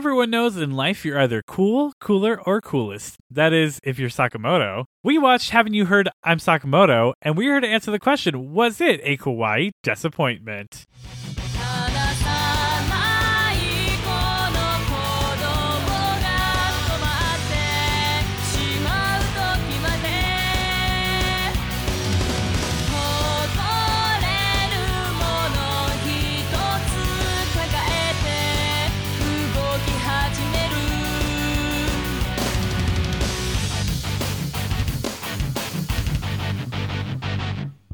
everyone knows in life you're either cool, cooler, or coolest. That is, if you're Sakamoto. We watched Haven't You Heard I'm Sakamoto, and we're here to answer the question Was it a kawaii disappointment?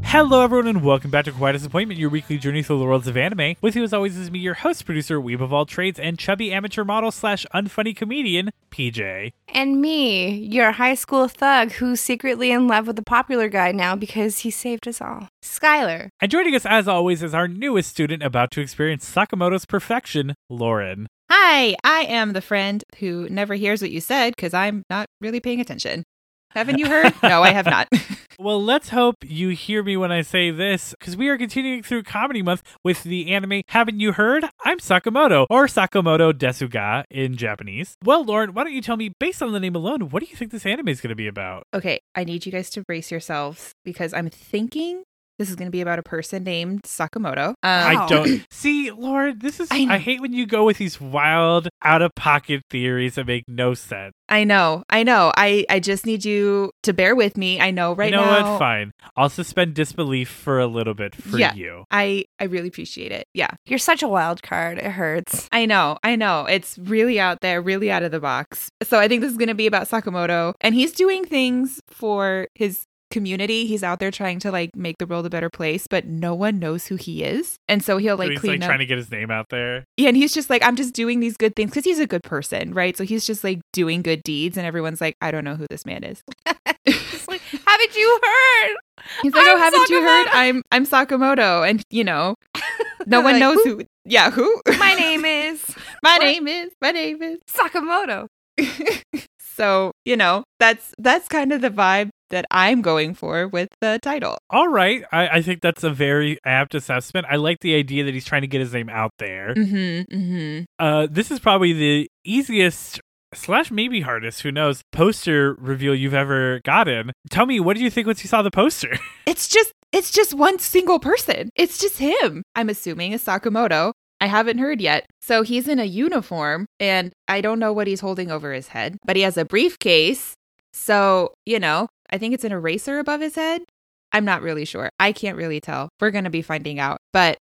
Hello, everyone, and welcome back to Kawaii Disappointment, your weekly journey through the worlds of anime. With you, as always, is me, your host, producer, weeb of all trades, and chubby amateur model slash unfunny comedian, PJ. And me, your high school thug who's secretly in love with the popular guy now because he saved us all. Skylar. And joining us, as always, is our newest student about to experience Sakamoto's perfection, Lauren. Hi, I am the friend who never hears what you said because I'm not really paying attention. Haven't you heard? no, I have not. Well, let's hope you hear me when I say this, because we are continuing through Comedy Month with the anime Haven't You Heard? I'm Sakamoto, or Sakamoto Desuga in Japanese. Well, Lauren, why don't you tell me, based on the name alone, what do you think this anime is going to be about? okay, I need you guys to brace yourselves because I'm thinking this is going to be about a person named Sakamoto. Um, I don't see, Lauren. This is I. I hate when you go with these wild, out of pocket theories that make no sense. I know, I know. I I just need you to bear with me. I know right you know now. what? Fine. I'll suspend disbelief for a little bit for Yeah. you. I I really appreciate it. Yeah. You're such a wild card. It hurts. I know, I know. It's really out there, really out of the box. So I think this is going to be about Sakamoto, and he's doing things for his community. He's out there trying to like make the world a better place, but no one knows who he is, and so he'll So like he's clean like up. trying to get his name out there. yeah, and he's just like, I'm just doing these good things because he's a good person, right? So he's just like doing good deeds, and everyone's like, I don't know who this man is. Like, haven't you heard? He's like, Oh, I'm haven't you heard? I'm I'm Sakamoto, and you know, no one like, knows "Who- who. Yeah, who? My name is my What? name is. My name is. Sakamoto. So you know that's that's kind of the vibe that i'm going for with the title All right. I, I think that's a very apt assessment. I like the idea that he's trying to get his name out there. mm-hmm mm-hmm Uh, this is probably the easiest slash maybe hardest, who knows, poster reveal you've ever gotten. Tell me, what did you think once you saw the poster? it's just it's just one single person it's just him i'm assuming is sakamoto I haven't heard yet. So he's in a uniform and I don't know what he's holding over his head, but he has a briefcase. So, you know, I think it's an eraser above his head. I'm not really sure. I can't really tell. We're going to be finding out. But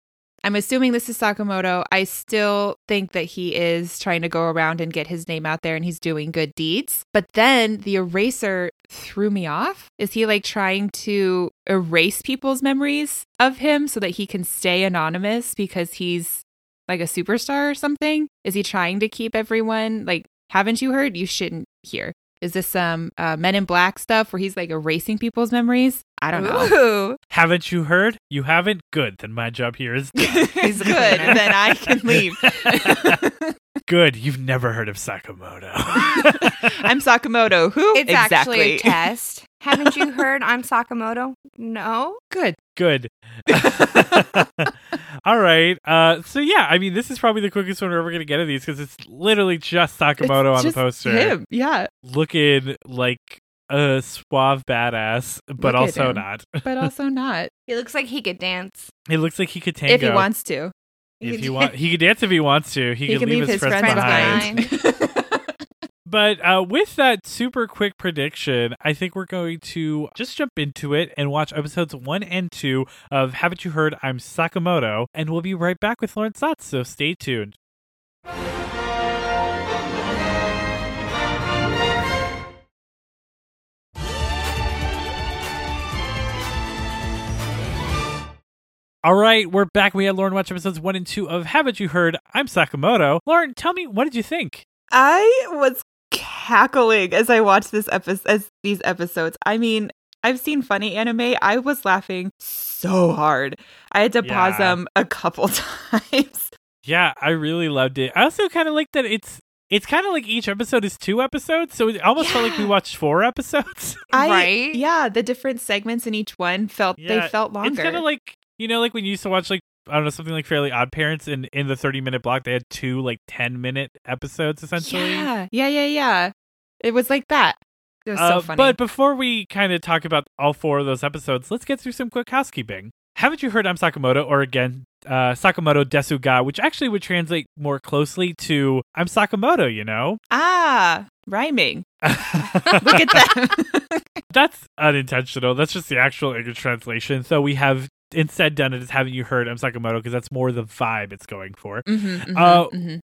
I'm assuming this is Sakamoto. I still think that he is trying to go around and get his name out there and he's doing good deeds. But then the eraser threw me off. Is he like trying to erase people's memories of him so that he can stay anonymous because he's like a superstar or something? Is he trying to keep everyone like, haven't you heard? You shouldn't hear. Is this some uh, Men in Black stuff where he's like erasing people's memories? I don't know. Ooh. haven't you heard? You haven't? Good. Then my job here is done. He's good. then I can leave. Good. You've never heard of Sakamoto. I'm Sakamoto. Who? It's actually a test. Haven't you heard I'm Sakamoto? No. Good. Good. All right. Uh, so yeah, I mean, this is probably the quickest one we're ever gonna get of these because it's literally just Sakamoto It's on the poster, Him. Yeah. looking like a suave badass, but Look also not. But also not. He looks like he could dance. He looks like he could tango if he wants to. If he want, he could dance if he wants to. He, He, could can leave his friends, behind. behind. But uh, with that super quick prediction, I think we're going to just jump into it and watch episodes one and two of Haven't You Heard? I'm Sakamoto, and we'll be right back with Lauren's thoughts. So stay tuned. All right, we're back. We had Lauren watch episodes one and two of Haven't You Heard? I'm Sakamoto. Lauren, tell me, what did you think? I was cackling as I watched this episode as these episodes. I mean, I've seen funny anime. I was laughing so hard. I had to pause them a couple times. Yeah, I really loved it. I also kind of like that it's it's kind of like each episode is two episodes, so it almost felt like we watched four episodes. I, Right? Yeah, the different segments in each one felt Yeah, they felt longer. It's kind of like you know, like when you used to watch like I don't know something like Fairly Odd Parents, and in the thirty minute block they had two like ten minute episodes essentially. Yeah, yeah, yeah, yeah. It was like that. It was Uh, so funny. But before we kind of talk about all four of those episodes, let's get through some quick housekeeping. Haven't you heard I'm Sakamoto, or again, uh, Sakamoto Desuga, which actually would translate more closely to I'm Sakamoto, you know? ah, rhyming. Look at that. That's unintentional. That's just the actual English translation. So we have instead done it as haven't you heard I'm Sakamoto because that's more the vibe it's going for. Mhm, mhm, Uh, mhm.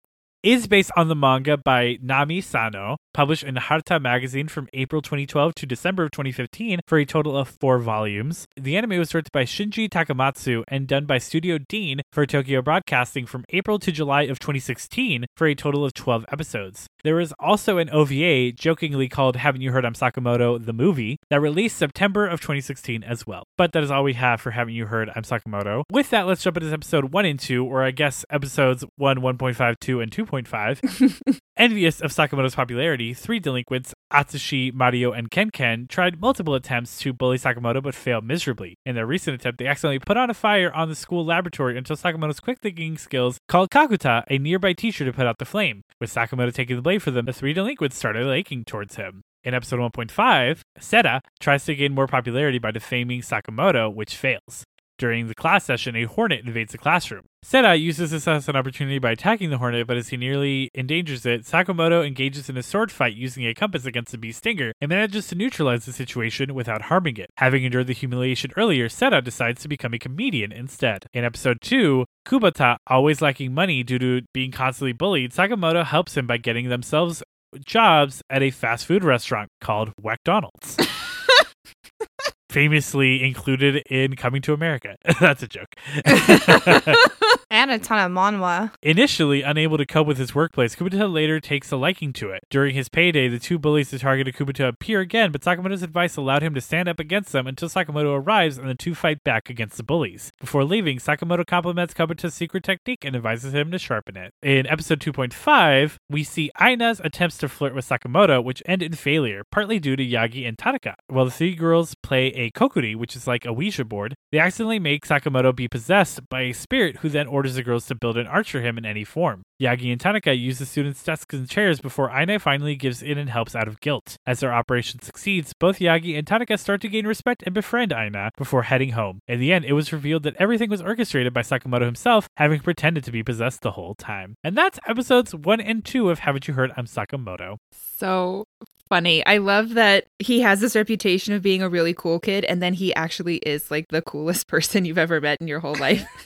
is based on the manga by Nami Sano, published in Harta magazine from April 2012 to December of 2015 for a total of four volumes. The anime was directed by Shinji Takamatsu and done by Studio Dean for Tokyo Broadcasting from April to July of 2016 for a total of 12 episodes. There was also an OVA jokingly called Haven't You Heard I'm Sakamoto, the movie, that released September of 2016 as well. But that is all we have for Haven't You Heard I'm Sakamoto. With that, let's jump into episode 1 and 2, or I guess episodes 1, 1.5, 2, and 2.5. Envious of Sakamoto's popularity, three delinquents, Atsushi, Mario, and Kenken, tried multiple attempts to bully Sakamoto but failed miserably. In their recent attempt, they accidentally put on a fire on the school laboratory until Sakamoto's quick thinking skills called Kakuta, a nearby teacher, to put out the flame. With Sakamoto taking the blame for them, the three delinquents started laking towards him. In episode 1.5, Seta tries to gain more popularity by defaming Sakamoto, which fails. During the class session, a hornet invades the classroom. Seta uses this as an opportunity by attacking the hornet, but as he nearly endangers it, Sakamoto engages in a sword fight using a compass against the bee's stinger and manages to neutralize the situation without harming it. Having endured the humiliation earlier, Seta decides to become a comedian instead. In episode 2, Kubota, always lacking money due to being constantly bullied, Sakamoto helps him by getting themselves jobs at a fast food restaurant called McDonald's. Famously included in Coming to America. That's a joke. And a ton of manhwa. Initially unable to cope with his workplace, Kubota later takes a liking to it. During his payday, the two bullies that targeted Kubota appear again, but Sakamoto's advice allowed him to stand up against them until Sakamoto arrives and the two fight back against the bullies. Before leaving, Sakamoto compliments Kubota's secret technique and advises him to sharpen it. In episode 2.5, we see Aina's attempts to flirt with Sakamoto, which end in failure, partly due to Yagi and Tanaka. While the three girls play a kokkuri, which is like a Ouija board, they accidentally make Sakamoto be possessed by a spirit who then orders the girls to build an arch for him in any form. Yagi and Tanaka use the students' desks and chairs before Aina finally gives in and helps out of guilt. As their operation succeeds, both Yagi and Tanaka start to gain respect and befriend Aina before heading home. In the end, it was revealed that everything was orchestrated by Sakamoto himself, having pretended to be possessed the whole time. And that's episodes 1 and 2 of Haven't You Heard I'm Sakamoto. So funny. I love that he has this reputation of being a really cool kid, and then he actually is like the coolest person you've ever met in your whole life.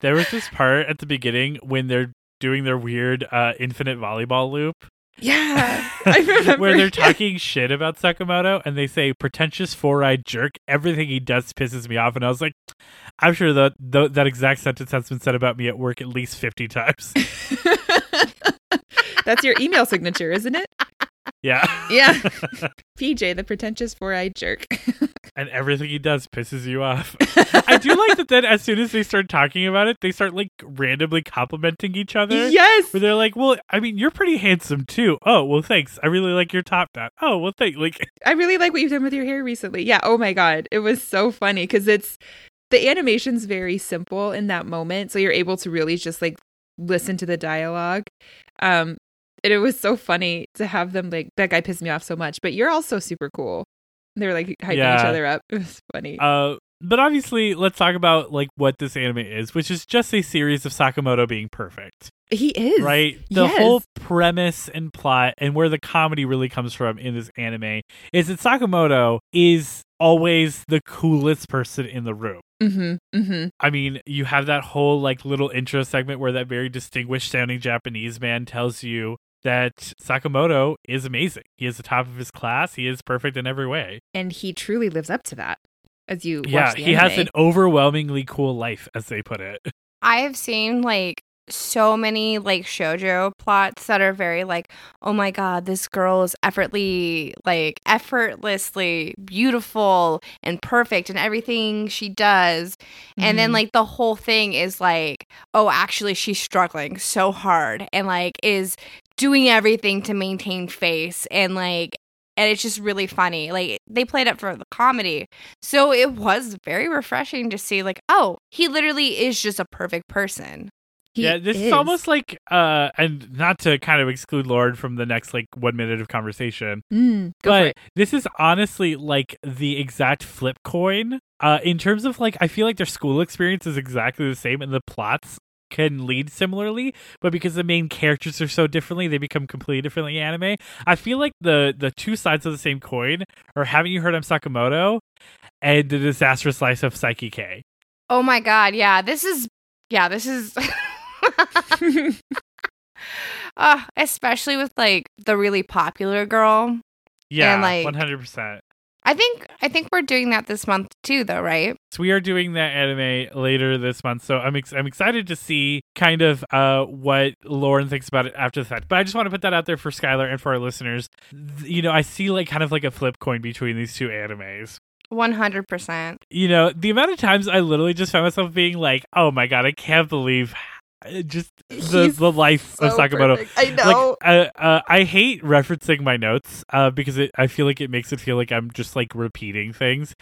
There was this part at the beginning when they're doing their weird uh, infinite volleyball loop yeah, I remember. where they're talking shit about Sakamoto and they say pretentious four-eyed jerk. Everything he does pisses me off, and I was like, I'm sure that th- that exact sentence has been said about me at work at least fifty times. That's your email signature, isn't it? Yeah, Yeah. PJ, the pretentious four-eyed jerk. and everything he does pisses you off. I do like that. Then as soon as they start talking about it, they start like randomly complimenting each other. yes. Where they're like, "Well, I mean, you're pretty handsome too." Oh, well, thanks. I really like your top knot. Oh, well, thank. Like, I really like what you've done with your hair recently. Yeah. Oh my god, it was so funny because it's the animation's very simple in that moment, so you're able to really just like listen to the dialogue. Um, and it was so funny to have them like that guy pissed me off so much, but you're also super cool. They were like hyping each other up. It was funny. Uh, but obviously, let's talk about like what this anime is, which is just a series of Sakamoto being perfect, he is right? The Yes. whole premise and plot, and where the comedy really comes from in this anime, is that Sakamoto is always the coolest person in the room. Mm-hmm. Mm-hmm. I mean, you have that whole like little intro segment where that very distinguished sounding Japanese man tells you that Sakamoto is amazing. He is the top of his class. He is perfect in every way. And he truly lives up to that. As you yeah, watch the he has an overwhelmingly cool life, as they put it. I have seen like so many like shojo plots that are very like, oh my god, this girl is effortlessly like effortlessly beautiful and perfect in everything she does. And then Mhm. like the whole thing is like, oh, actually she's struggling so hard and like is doing everything to maintain face and like and it's just really funny. Like they played it for the comedy. So it was very refreshing to see like, oh, he literally is just a perfect person. He yeah, this is. almost like uh and not to kind of exclude Lauren from the next like one minute of conversation. Mm, but this is honestly like the exact flip coin. Uh in terms of like I feel like their school experience is exactly the same and the plots can lead similarly, but because the main characters are so differently, they become completely differently anime. I feel like the the two sides of the same coin are haven't you heard I'm Sakamoto and the disastrous life of Saiki K. Oh my god, yeah. This is yeah, this is uh, especially with like the really popular girl. Yeah, like- one hundred percent. I think I think we're doing that this month too though, right? So we are doing that anime later this month. So I'm ex- I'm excited to see kind of uh what Lauren thinks about it after the fact. But I just want to put that out there for Skylar and for our listeners. Th- You know, I see like kind of like a flip coin between these two animes. 100%. You know, the amount of times I literally just found myself being like, "Oh my god, I can't believe just the He's the life of So Sakamoto." perfect. I know. Like, uh, uh, I hate referencing my notes uh, because it, I feel like it makes it feel like I'm just like repeating things.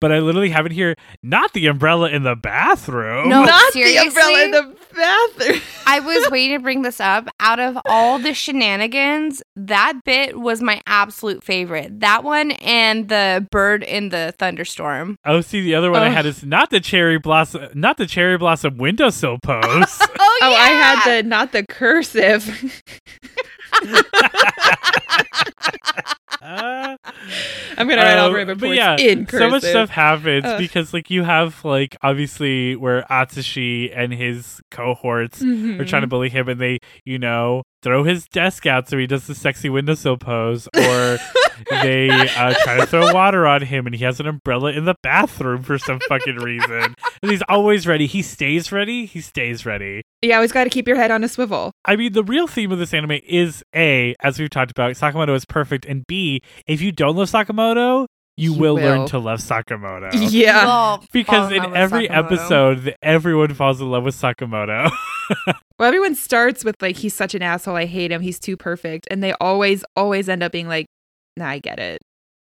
But I literally have it here. Not the umbrella in the bathroom. No. Not seriously? the umbrella in the bathroom. I was waiting to bring this up. Out of all the shenanigans, that bit was my absolute favorite. That one and the bird in the thunderstorm. Oh, see, the other one I had is not the cherry blossom, not the cherry blossom windowsill pose. Oh, oh, yeah. Oh, I had the not the cursive. I'm gonna write all um, my but reports yeah, in cursive. so much stuff happens Ugh. because like you have like obviously where Atsushi and his cohorts are trying to Mhm. bully him and they, you know, throw his desk out so he does the sexy windowsill pose or they uh, try to throw water on him and he has an umbrella in the bathroom for some fucking reason. And he's always ready. He stays ready. He stays ready. You always got to keep your head on a swivel. I mean, the real theme of this anime is A, as we've talked about, Sakamoto is perfect, and B, if you don't love Sakamoto, you, You will, learn to love Sakamoto. Yeah. Well, Because in in every Sakamoto. episode, everyone falls in love with Sakamoto. Well, everyone starts with like he's such an asshole. I hate him. He's too perfect, and they always, always end up being like, "Nah, I get it.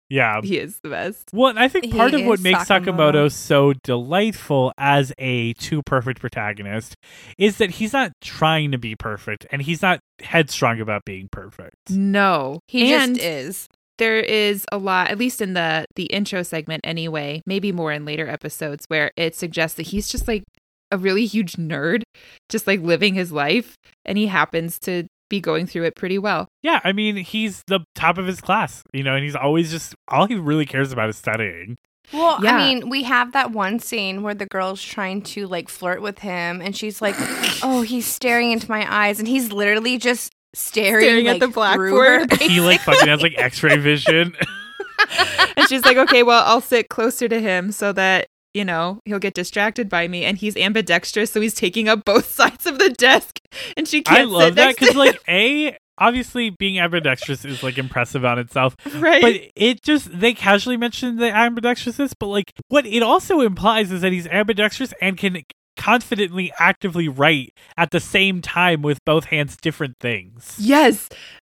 yeah. He is the best." Well, I think He part of what makes Sakamoto. Sakamoto. so delightful as a too perfect protagonist is that he's not trying to be perfect and he's not headstrong about being perfect. No, He and just is. there is a lot, at least in the the intro segment, anyway. Maybe more in later episodes where it suggests that he's just like a really huge nerd, just like living his life, and he happens to be going through it pretty well. Yeah, I mean, he's the top of his class, you know, and he's always just all he really cares about is studying. Well, Yeah. I mean, we have that one scene where the girl's trying to like flirt with him, and she's like, "Oh, he's staring into my eyes," and he's literally just staring, Staring at the through blackboard. her, He like fucking has like X-ray vision. and she's like, "Okay, well, I'll sit closer to him so that." You know, he'll get distracted by me, and he's ambidextrous, so he's taking up both sides of the desk, and she can't. I love that because like a obviously being ambidextrous is like impressive on itself, right? but it just they casually mention the ambidextrousness, but like what it also implies is that he's ambidextrous and can confidently actively write at the same time with both hands different things. yes,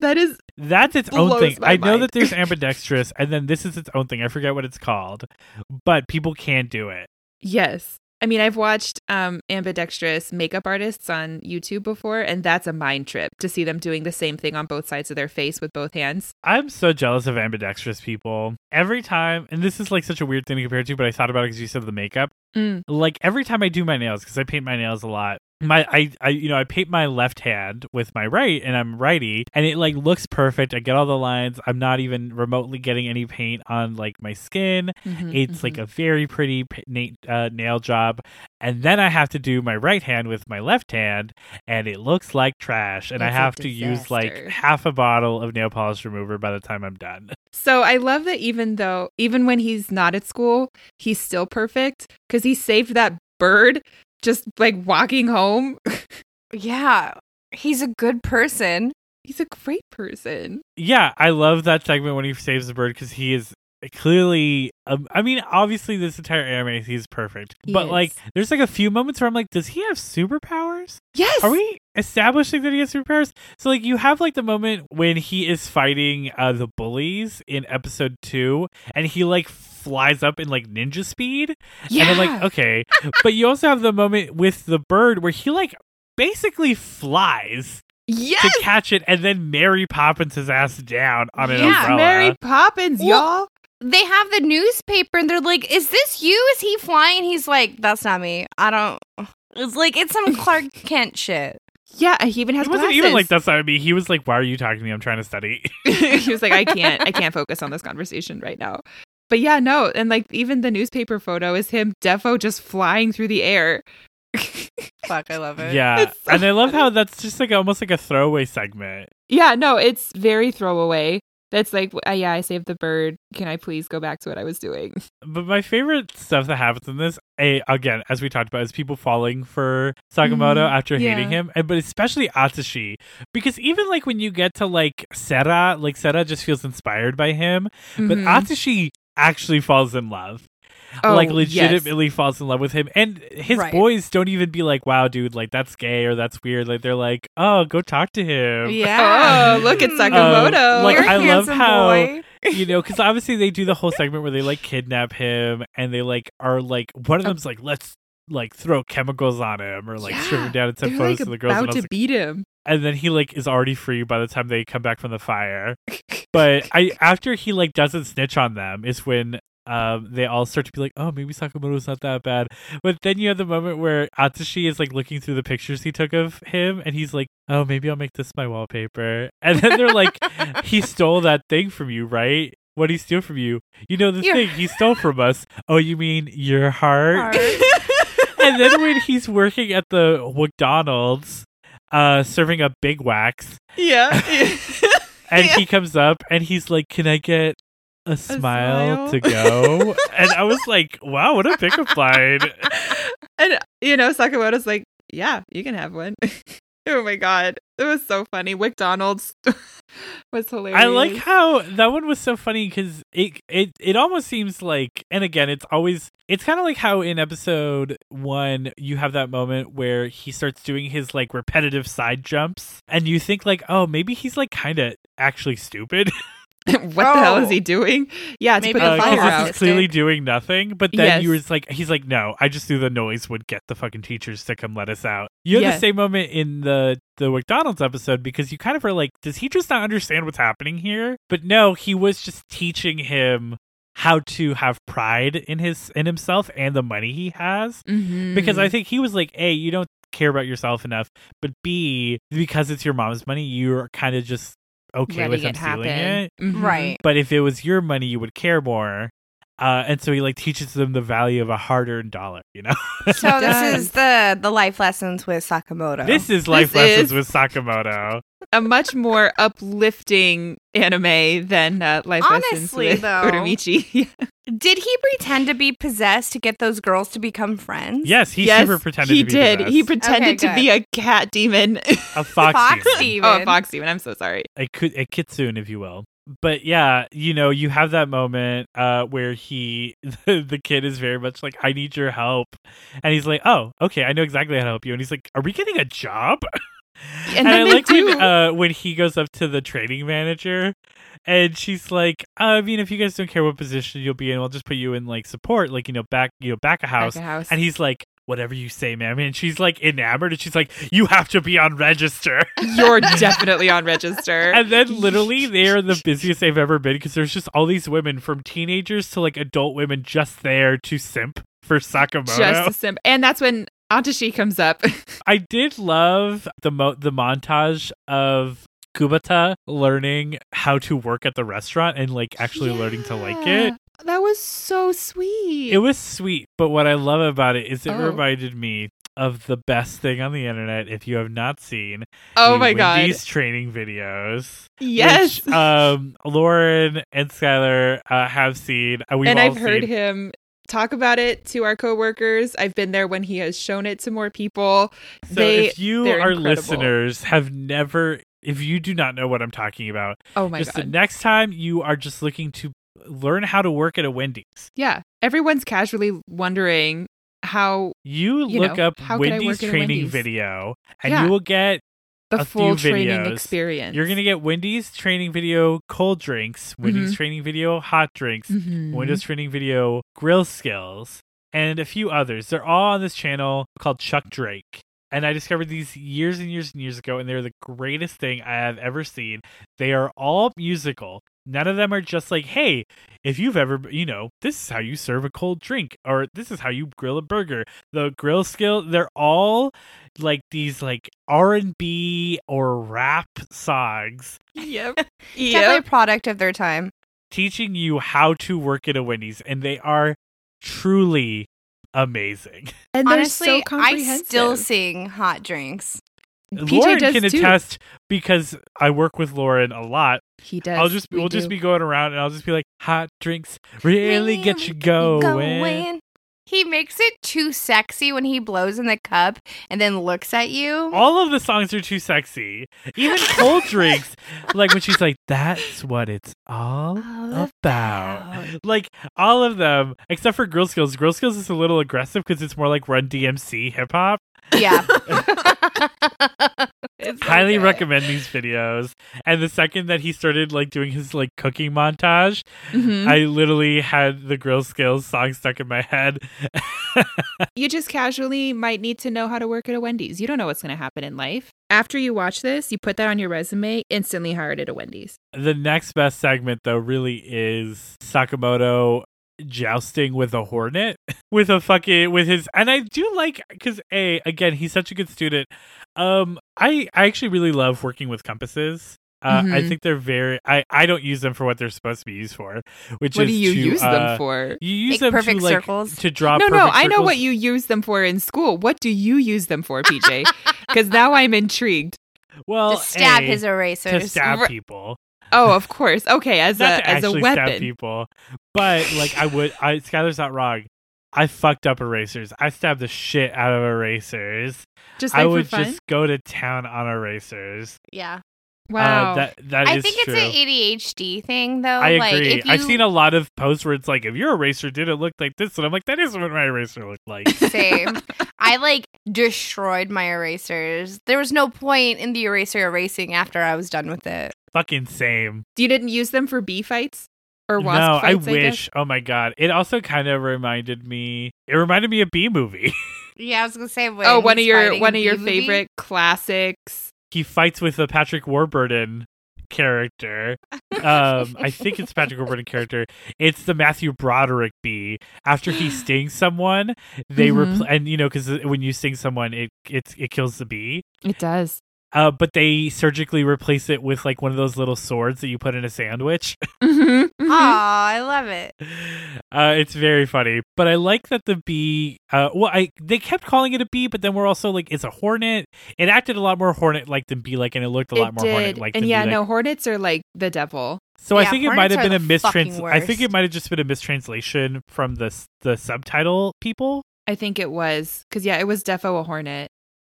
that is That's its own thing. I know that there's ambidextrous, and then this is its own thing. I forget what it's called, but people can do it. Yes. I mean, I've watched um, ambidextrous makeup artists on YouTube before, and that's a mind trip to see them doing the same thing on both sides of their face with both hands. I'm so jealous of ambidextrous people. Every time, and this is like such a weird thing to compare to, but I thought about it because you said the makeup. Mm. Like every time I do my nails, because I paint my nails a lot. My I, I you know I paint my left hand with my right and I'm righty and it like looks perfect. I get all the lines. I'm not even remotely getting any paint on like my skin. Mhm, It's like mhm. a very pretty na- uh, nail job. And then I have to do my right hand with my left hand, and it looks like trash. And I It's a have to use like half a bottle of nail polish remover by the time I'm done. So I love that even though, even when he's not at school, he's still perfect because he saved that bird just like walking home. yeah, he's a good person. he's a great person. Yeah, I love that segment when he saves the bird because he is clearly um, I mean obviously this entire anime he's perfect. He but is. like there's like a few moments where I'm like does he have superpowers? Yes. Are we establishing that he has superpowers? So like you have like the moment when he is fighting uh the bullies in episode 2 and he like flies up in like ninja speed Yeah. and I'm like okay. but you also have the moment with the bird where he like basically flies yes. to catch it and then Mary Poppins his ass down on an Yeah, umbrella. Mary Poppins, Well- y'all. They have the newspaper and they're like, "Is this you? Is he flying?" He's like, "That's not me. I don't." It's like it's some Clark Kent shit. Yeah, he even has He wasn't glasses. even like that's not me. He was like, "Why are you talking to me? I'm trying to study." he was like, I can't, I can't focus on this conversation right now. But yeah, no, and like even the newspaper photo is him, Defo, just flying through the air. Fuck, I love it. yeah, so and I love how that's just like almost like a throwaway segment. Yeah, no, it's very throwaway. That's like, uh, yeah, I saved the bird. Can I please go back to what I was doing? But my favorite stuff that happens in this, a again, as we talked about, is people falling for Sakamoto Mhm, after hating him, and but especially Atsushi, because even like when you get to like Sera, like Sera just feels inspired by him, but Mhm. Atsushi actually falls in love. Oh, like yes. legitimately falls in love with him and his Right. boys don't even be like wow dude like that's gay or that's weird like they're like oh go talk to him Yeah. Oh, look at Mm. Sakamoto. Um, like, You're a I love how- boy. you know because obviously they do the whole segment where they like kidnap him and they like are like one of them's like let's like throw chemicals on him or like strip him down and send They're photos like to the girls and, about I to like- beat him. and then he like is already free by the time they come back from the fire but i after he like doesn't snitch on them is when um, they all start to be like, oh, maybe Sakamoto's not that bad. But then you have the moment where Atsushi is like looking through the pictures he took of him, and he's like, oh, maybe I'll make this my wallpaper. And then they're like, he stole that thing from you, right? What did he steal from you? You know the thing he stole from us. Oh, you mean your heart? Heart. and then when he's working at the McDonald's, uh, serving up Big Macs, yeah. and Yeah. he comes up and he's like, "Can I get a smile, smile? to go?" and I was like, "Wow, what a pickup line!" and you know, Sakamoto's like, yeah, you can have one. oh my god, it was so funny. McDonald's was hilarious. I like how that one was so funny because it it it almost seems like, and again, it's always it's kind of like how in episode one you have that moment where he starts doing his like repetitive side jumps, and you think like, oh, maybe he's like kind of actually stupid. what the hell is Oh. he doing? Yeah, to Maybe put the Uh, fire out. He's clearly doing nothing. But then Yes. you was like, he's like, no, I just knew the noise would get the fucking teachers to come let us out. You Yeah. the same moment in the the McDonald's episode because you kind of are like, does he just not understand what's happening here? But no, he was just teaching him how to have pride in his in himself and the money he has. Mhm. Because I think he was like, a, you don't care about yourself enough, but b, because it's your mom's money, you're kind of just okay with him Letting it stealing happen. it Mhm. Right. but if it was your money you would care more uh, and so he like teaches them the value of a hard-earned dollar you know So this is the the life lessons with Sakamoto. this is life This lessons is- with sakamoto A much more uplifting anime than uh, Life Lessons Honestly, with though. Uramichi. Did he pretend to be possessed to get those girls to become friends? yes he yes, super pretended he to be did. possessed. He pretended to be a cat demon. a fox, Fox demon. demon. oh, a fox demon. I'm so sorry. a, ki- a kitsune if you will but yeah you know you have that moment uh where he the, the kid is very much like i need your help and he's like oh okay i know exactly how to help you and he's like are we getting a job And, and I like do. when uh when he goes up to the training manager and she's like, I mean, if you guys don't care what position you'll be in, we'll just put you in like support, like you know, back you know, back a house. Back a house. And he's like, Whatever you say, ma'am. And she's like enamored and she's like, You have to be on register. You're definitely on register. and then literally they're the busiest they've ever been because there's just all these women from teenagers to like adult women just there to simp for Sakamoto. Just to simp. And that's when Atsushi comes up. I did love the mo- the montage of Kubota learning how to work at the restaurant and like actually learning to like it. That was so sweet. It was sweet, but what I love about it is it Oh. reminded me of the best thing on the internet. If you have not seen, oh my god. these training videos. Yes. which, um, Lauren and Skylar uh, have seen. Uh, we've and all I've heard seen. him talk about it to our coworkers. I've been there when he has shown it to more people. So they if you, our incredible. listeners, have never, if you do not know what I'm talking about, Oh my just the next time you are just looking to learn how to work at a Wendy's. Yeah. Everyone's casually wondering how You, You look know, up how Wendy's work at a training Wendy's? video and Yeah. you will get the A full few training videos. experience. you're gonna get Wendy's training video cold drinks, Wendy's Mhm. training video hot drinks, Mhm. Wendy's training video grill skills, and a few others. They're all on this channel called Chuck Drake. And I discovered these years and years and years ago, and they're the greatest thing I have ever seen. They are all musical. None of them are just like, hey, if you've ever, you know, this is how you serve a cold drink, or this is how you grill a burger. The grill skill, they're all like these like R and B or rap songs Yep. Definitely a product of their time. teaching you how to work at a Wendy's, and they are truly amazing. And they're Honestly, so I comprehensive. still sing hot drinks. PJ Lauren can too. attest because I work with Lauren a lot. He does. I'll just We we'll just be going around and I'll just be like, hot drinks really get you going. He makes it too sexy when he blows in the cup and then looks at you. All of the songs are too sexy. Even cold drinks, like when she's like, "That's what it's all All about." about. Like all of them, except for Grill Skills. Grill Skills is a little aggressive because it's more like Run DMC hip hop. Yeah. It's highly good. recommend these videos. And the second that he started like doing his like cooking montage, Mhm. I literally had the Grill Skills song stuck in my head. you just casually might need to know how to work at a Wendy's. You don't know what's going to happen in life. After you watch this, you put that on your resume, instantly hired at a Wendy's. the next best segment though really is Sakamoto jousting with a hornet with a fucking with his and I do like cuz a again he's such a good student. Um I I actually really love working with compasses. Uh, I Mhm. think they're very. I, I don't use them for what they're supposed to be used for, which What is do you to, use uh, them for? You use Make them perfect to like circles. to draw. No, no, perfect I know what you use them for in school. What do you use them for, PJ? Because now I'm intrigued. Well, to stab A, his erasers. to stab people, Oh, of course. Okay, as not a to as a actually stab weapon. people, but like I would. I Skylar's not wrong. I fucked up erasers. I stabbed the shit out of erasers. Just I would for fun. just go to town on erasers. Yeah. wow. Uh, that that I is think true. it's an ADHD thing, though. I like, agree. If you, I've seen a lot of posts where it's like, if your eraser didn't look like this, and I'm like, that isn't what my eraser looked like. Same. I like destroyed my erasers. There was no point in the eraser erasing after I was done with it. Fucking same. you didn't use them for bee fights or wasp no, fights? I wish. oh my god! It also kind of reminded me. It reminded me of Bee Movie. Yeah, I was gonna say. When oh, one of your one of your movie. favorite classics. he fights with the Patrick Warburton character. Um, I think it's Patrick Warburton character. It's the Matthew Broderick bee. After he stings someone, they Mhm. repl- and you know because when you sting someone, it it it kills the bee. It does. Uh, but they surgically replace it with like one of those little swords that you put in a sandwich. Mm-hmm, Aw, I love it. Uh, it's very funny, but I like that the bee. Uh, well, I they kept calling it a bee, but then we're also like it's a hornet. It acted a lot more hornet like than bee like, and it looked a lot it more did. hornet like. and than yeah, bee-like. no, hornets are like the devil. So I think it might have been a the mistrans. I think it might have just been a mistranslation from the the subtitle people. I think it was because yeah, it was defo a hornet.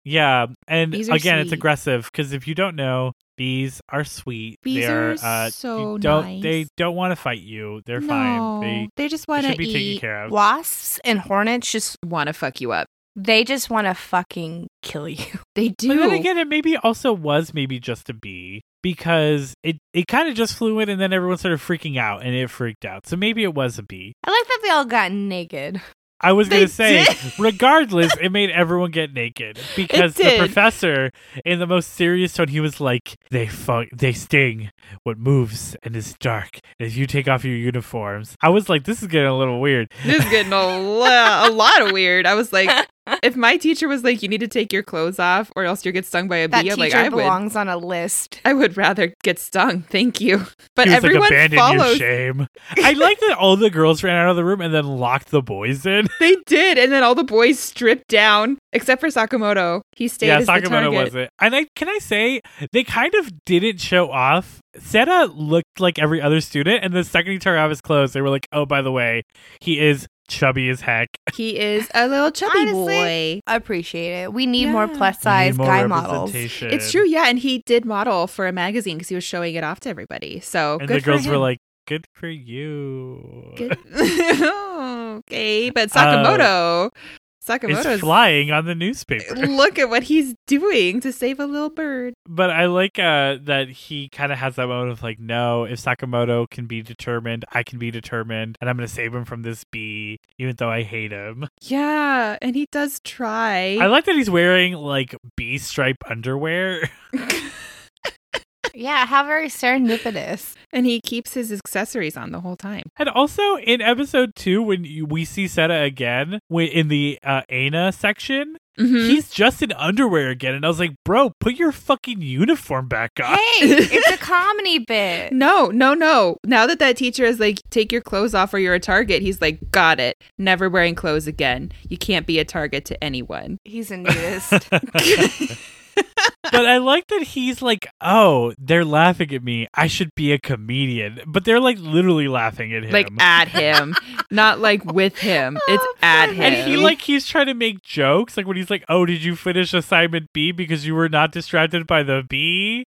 Yeah, and again, it's aggressive because if you don't know, bees are sweet. Bees they are, uh, so don't nice. they don't want to fight you. They're no, fine. They, they just want to be taken eat. care of. Wasps and hornets just Want to fuck you up? they just want to fucking kill you. They But do. then again, it maybe also was maybe just a bee because it, it kind of just flew in and then everyone started freaking out and it freaked out. So maybe it was a bee. I like that they all got naked. I was going to say, did. regardless, it made everyone get naked because the professor, in the most serious tone, he was like, "They fu- they sting what moves and is dark. And if you take off your uniforms, I was like, this is getting a little weird. this is getting a, lo- a lot of weird. I was like, if my teacher was like, you need to take your clothes off or else you'll get stung by a That bee, I'm teacher like, I would. belongs on a list. I would rather get stung. Thank you. But he was everyone like, abandon follows. your shame. I like that all the girls ran out of the room and then locked the boys in. They did, and then all the boys stripped down, except for Sakamoto. He stayed yeah, as Sakamoto target. wasn't. And I can I say they kind of didn't show off. Seta looked like every other student, and the second he took off his clothes, they were like, "Oh, by the way, he is chubby as heck." He is a little chubby Honestly, boy. Appreciate it. We need more plus size more guy models. It's true, yeah, and he did model for a magazine because he was showing it off to everybody. So And good the girls for were like, Good for you. Good. okay, but uh, Sakamoto, Is Sakamoto's flying on the newspaper. look at what he's doing to save a little bird. But I like uh, that he kind of has that moment of like, no, if Sakamoto can be determined, I can be determined, and I'm going to save him from this bee, even though I hate him. Yeah, and he does try. I like that he's wearing like bee stripe underwear. Yeah, how very serendipitous. and he keeps his accessories on the whole time. And also in episode two, when you, we see Seta again in the uh, Aina section, Mhm. he's just in underwear again. And I was like, bro, put your fucking uniform back on. Hey, it's a comedy bit. No, no, no. Now that that teacher is like, take your clothes off or you're a target, he's like, got it. Never wearing clothes again. You can't be a target to anyone. He's a nudist. but I like that he's like, oh, they're laughing at me. I should be a comedian. But they're like literally laughing at him. Like at him, not like with him. It's at him. and he like he's trying to make jokes, like when he's like, "Oh, did you finish assignment B because you were not distracted by the bee?"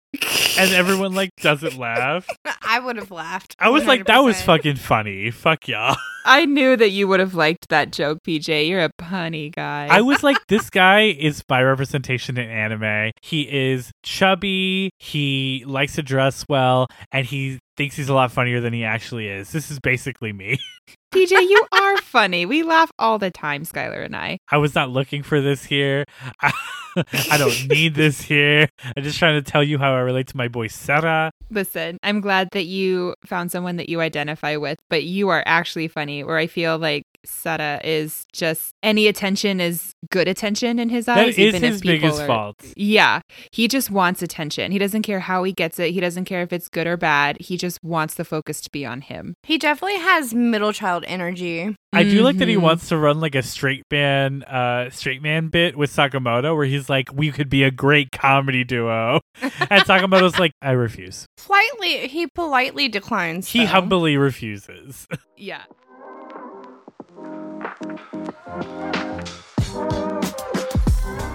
And everyone like doesn't laugh. I would have laughed. I was like, "That was fucking funny." Fuck y'all. I knew that you would have liked that joke, PJ. You're a punny guy. I was like, this guy is by representation in anime. He is chubby, he likes to dress well, and he thinks he's a lot funnier than he actually is. This is basically me. PJ, you are funny. We laugh all the time, Skylar and I. I was not looking for this here. I, I don't need this here. I'm just trying to tell you how I relate to my boy Sarah. Listen, I'm glad that you found someone that you identify with, but you are actually funny. Where I feel like Sara is just any attention is good attention in his eyes. is even his people biggest are- fault. Yeah, he just wants attention. He doesn't care how he gets it. He doesn't care if it's good or bad. He just wants the focus to be on him. He definitely has middle child energy. I do like that he Mhm. wants to run like a straight man, uh, straight man bit with Sakamoto, where he's like, "We could be a great comedy duo," and Sakamoto's like, "I refuse." Politely, he politely declines. He though. humbly refuses. Yeah.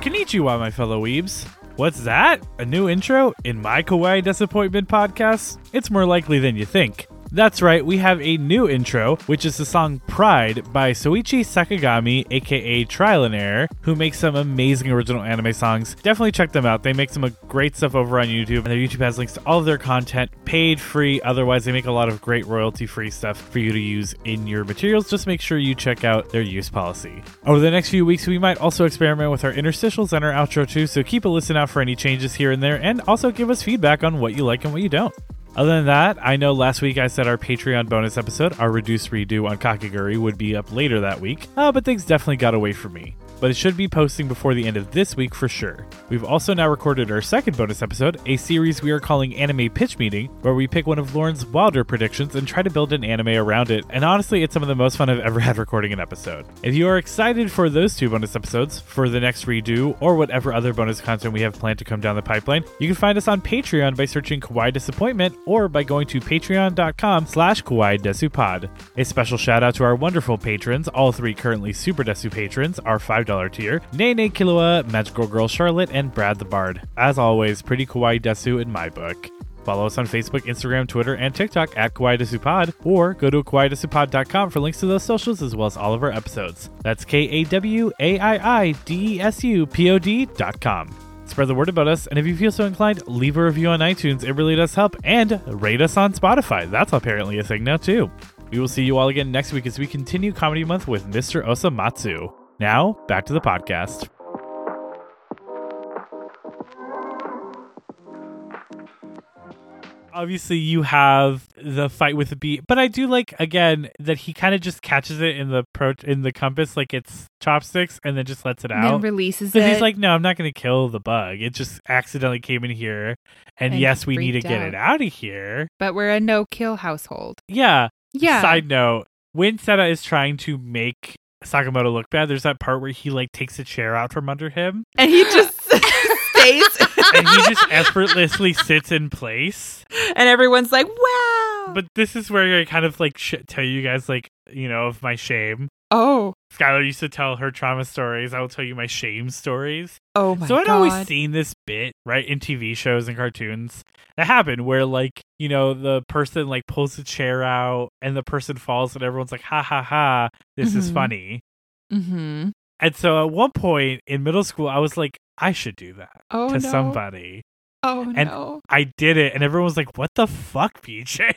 Konnichiwa, my fellow weebs. What's that? A new intro in my Kawaii Disappointment podcast? It's more likely than you think. That's right, we have a new intro, which is the song Pride by Soichi Sakagami, aka Trial and Error, who makes some amazing original anime songs. Definitely check them out. They make some uh, great stuff over on YouTube, and their YouTube has links to all of their content, paid, free. Otherwise, they make a lot of great royalty free stuff for you to use in your materials. Just make sure you check out their use policy. Over the next few weeks, we might also experiment with our interstitials and our outro too, so keep a listen out for any changes here and there, and also give us feedback on what you like and what you don't. Other than that, I know last week I said our Patreon bonus episode, our reduced redo on Kakegurui, would be up later that week, uh, but things definitely got away from me. But it should be posting before the end of this week for sure. We've also now recorded our second bonus episode, a series we are calling Anime Pitch Meeting, where we pick one of Lauren's wilder predictions and try to build an anime around it. And honestly, it's some of the most fun I've ever had recording an episode. If you are excited for those two bonus episodes, for the next redo, or whatever other bonus content we have planned to come down the pipeline, you can find us on Patreon by searching Kawaii Disappointment or by going to patreon.com slash Kawaii. A special shout out to our wonderful patrons, all three currently Super Desu patrons, our $5 tier, Nene Killua, Magical Girl Charlotte, and Brad the Bard. As always, pretty Kawaii Desu in my book. Follow us on Facebook, Instagram, Twitter, and TikTok at Kawaii Desupod, or go to kawaiidesupod.com for links to those socials as well as all of our episodes. That's K A W A I I D E S U P O D dot com. Spread the word about us, and if you feel so inclined, leave a review on iTunes. It really does help. And rate us on Spotify. That's apparently a thing now, too. We will see you all again next week as we continue Comedy Month with Mr. Osomatsu. Now, back to the podcast. Obviously, you have the fight with the bee, but I do like again that he kind of just catches it in the pro in the compass like it's chopsticks, and then just lets it And then out. releases Because it. he's like, no, I'm not going to kill the bug. It just accidentally came in here. And, And yes, we need to get it out of here. but we're a no kill household. Yeah. Yeah. Side note when Seta is trying to make Sakamoto look bad, there's that part where he like takes a chair out from under him and he just stays. and he just effortlessly sits in place. and everyone's like, wow. But this is where I kind of like sh- tell you guys, like, you know, of my shame. Oh. Skylar used to tell her trauma stories. I will tell you my shame stories. Oh my god. so I'd god. always seen this bit, right, in TV shows and cartoons that happen where like, you know, the person like pulls the chair out and the person falls and everyone's like, ha ha ha, this is Mhm. funny. mm-hmm. And so at one point in middle school, I was like, I should do that Oh to no. somebody. Oh And- no. I did it, and everyone was like, "What the fuck, PJ?"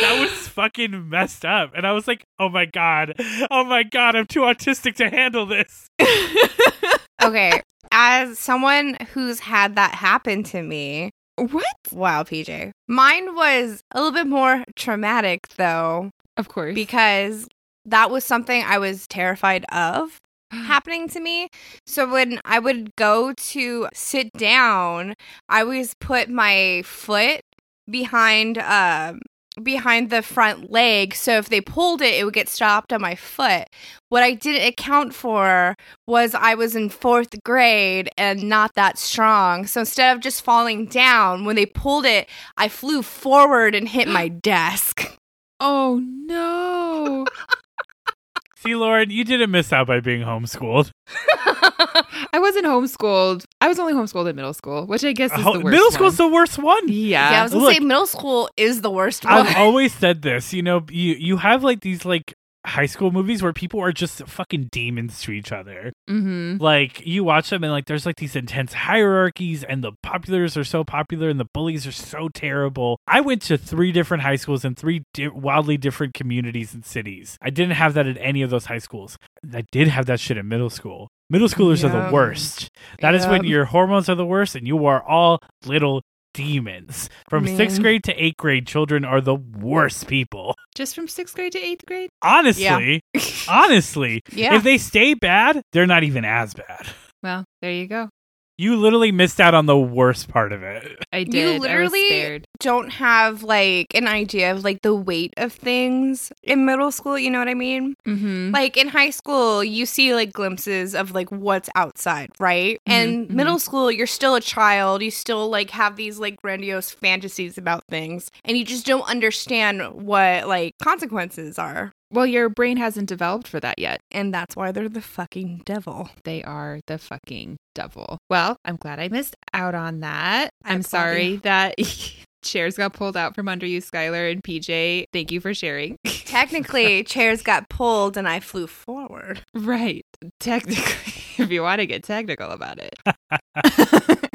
That was fucking messed up. And I was like, "Oh my god, oh my god, I'm too autistic to handle this." Okay, as someone who's had that happen to me, what? wow, PJ. Mine was a little bit more traumatic though, Of course. because that was something I was terrified of happening to me. So when I would go to sit down, I always put my foot behind um behind the front leg so if they pulled it it would get stopped on my foot. What I didn't account for was I was in 4th grade and not that strong. So instead of just falling down, when they pulled it, I flew forward and hit my desk. oh no. See, Lauren, you didn't miss out by being homeschooled. I wasn't homeschooled. I was only homeschooled in middle school, which I guess is Ho- the worst. middle one. school's the worst one. Yeah. yeah, I was gonna look. say middle school is the worst one. I've always said this. You know, you you have like these like high school movies where people are just fucking demons to each other. mm-hmm. Like you watch them and like there's like these intense hierarchies and the populars are so popular and the bullies are so terrible. I went to three different high schools in three di- wildly different communities and cities. I didn't have that at any of those high schools. I did have that shit in middle school. Middle schoolers are the worst. That is when your hormones are the worst and you are all little demons. From sixth grade to eighth grade, children are the worst people. Just from sixth grade to eighth grade. Honestly, honestly, Yeah. if they stay bad, they're not even as bad. Well, there you go. You literally missed out on the worst part of it. I did. I was literally- don't have like an idea of like the weight of things in middle school, you know what I mean? Mm-hmm. Like in high school, you see like glimpses of like what's outside, right? Mhm, and mhm. middle school, you're still a child. You still like have these like grandiose fantasies about things, and you just don't understand what like consequences are. Well, your brain hasn't developed for that yet. And that's why they're the fucking devil. They are the fucking devil. Well, I'm glad I missed out on that. I I'm sorry you. that chairs got pulled out from under you, Skylar and PJ. Thank you for sharing. Technically, chairs got pulled and I flew forward. right. Technically, if you want to get technical about it.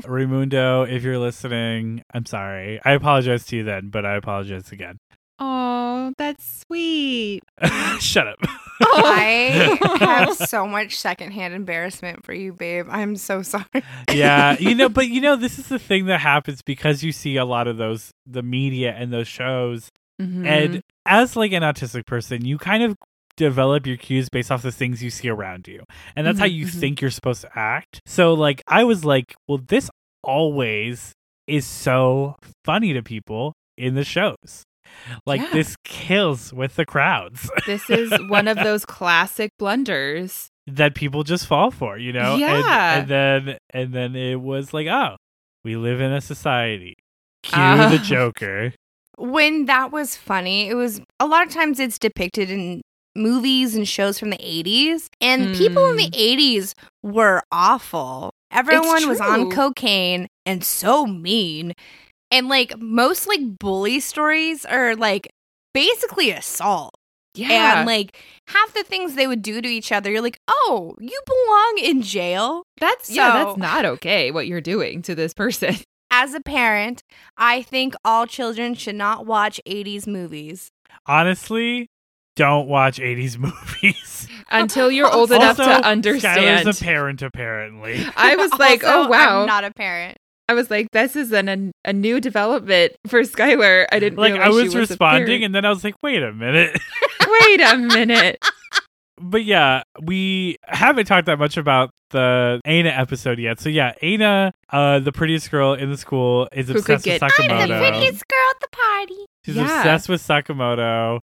Raimundo, if you're listening, I'm sorry. I apologize to you then, but I apologize again. Oh, that's sweet. Shut up. I have so much secondhand embarrassment for you, babe. I'm so sorry. yeah, you know, but you know, this is the thing that happens because you see a lot of those, the media and those shows. Mhm. And as like an autistic person, you kind of develop your cues based off the things you see around you. And that's how Mhm, you mhm. think you're supposed to act. So like I was like, well, this always is so funny to people in the shows. Like Yeah. this kills with the crowds this is one of those classic blunders. that people just fall for, you know? And- Yeah. And, then and then it was like, oh, we live in a society. Cue Ah. the Joker. when that was funny, it was a lot of times it's depicted in movies and shows from the 80s, and people in the 80s were awful. Everyone was on cocaine and so mean. And like most like bully stories are like basically assault. Yeah. And like half the things they would do to each other, you're like, oh, you belong in jail. that's yeah, that's not okay what you're doing to this person. As a parent, I think all children should not watch 80s movies. Honestly, don't watch 80s movies. Until you're old enough to understand. Skylar's a parent, apparently. I was like, Also, oh wow. I'm not a parent. I was like, this is an, an a new development for Skylar. I didn't Like, realize I she was, was responding, and then I was like, wait a minute. Wait a minute. but yeah, we haven't talked that much about the Aina episode yet. So yeah, Aina, uh, the prettiest girl in the school, is Who could obsessed with Sakamoto. I'm the prettiest girl at the party. She's Yeah. obsessed with Sakamoto.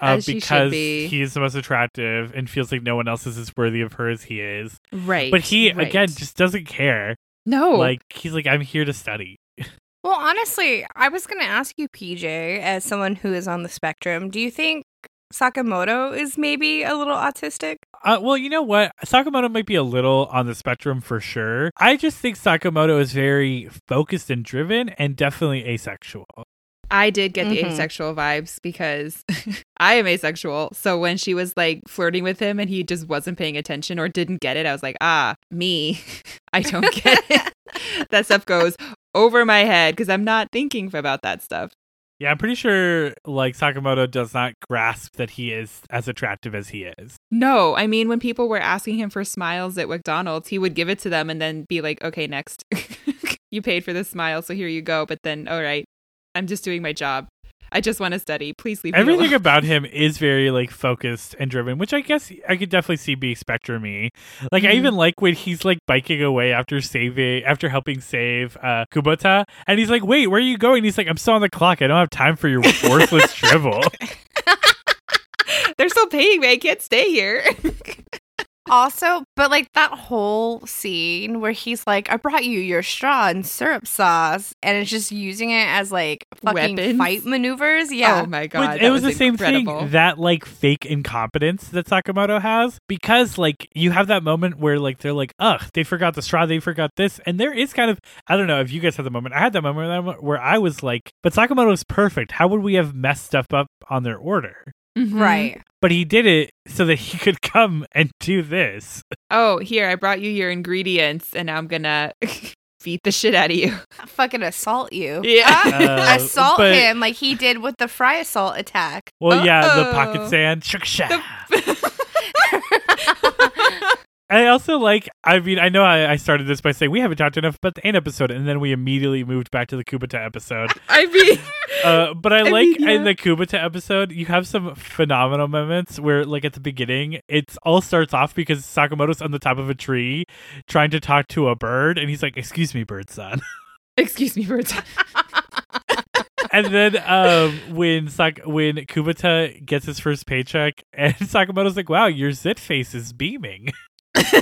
Uh, As she should because be. he's the most attractive and feels like no one else is as worthy of her as he is. Right. But he right. again just doesn't care. No. Like he's like, I'm here to study. Well, honestly, I was going to ask you, PJ, as someone who is on the spectrum, do you think Sakamoto is maybe a little autistic. Uh, well, you know what? Sakamoto might be a little on the spectrum for sure. I just think Sakamoto is very focused and driven and definitely asexual. I did get the Mhm. asexual vibes because I am asexual. So when she was like flirting with him and he just wasn't paying attention or didn't get it, I was like, ah, me. I don't get it. that stuff goes over my head because I'm not thinking about that stuff. Yeah, I'm pretty sure like Sakamoto does not grasp that he is as attractive as he is. No, I mean, when people were asking him for smiles at McDonald's, he would give it to them and then be like, okay, next. you paid for this smile, so here you go. But then, all right, I'm just doing my job. I just want to study. Please leave me Everything about him is very like focused and driven, which I guess I could definitely see being spectrumy. Like I Mhm. even like when he's like biking away after saving after helping save uh Kubota and he's like, Wait, where are you going? He's like, I'm still on the clock. I don't have time for your worthless drivel. They're still paying me. I can't stay here. Also, but like that whole scene where he's like, I brought you your straw and syrup sauce, and it's just using it as like fucking Weapons? fight maneuvers. Oh yeah. Oh my But god. it that was, the same thing that like fake incompetence that Sakamoto has because like you have that moment where like they're like ugh they forgot the straw they forgot this and there is kind of I don't know if you guys had the moment I had that moment where I was like but Sakamoto is perfect how would we have messed stuff up on their order Mhm. Right. but he did it so that he could come and do this Oh, here, I brought you your ingredients and now I'm gonna beat the shit out of you. Fucking assault you. Yeah. Uh, assault but- him like he did with the fry assault attack. well yeah the pocket sand shuk-sha. I also like. I mean, I know I, I started this by saying we haven't talked enough about the Ain episode, and then we immediately moved back to the Kubota episode. I mean, Uh, but I, I like mean, yeah. in the Kubota episode, you have some phenomenal moments where, like at the beginning, it all starts off because Sakamoto's on the top of a tree trying to talk to a bird, and he's like, "Excuse me, bird son." excuse me bird son. and then um, when Sak- when Kubota gets his first paycheck, and Sakamoto's like, "Wow, your zit face is beaming."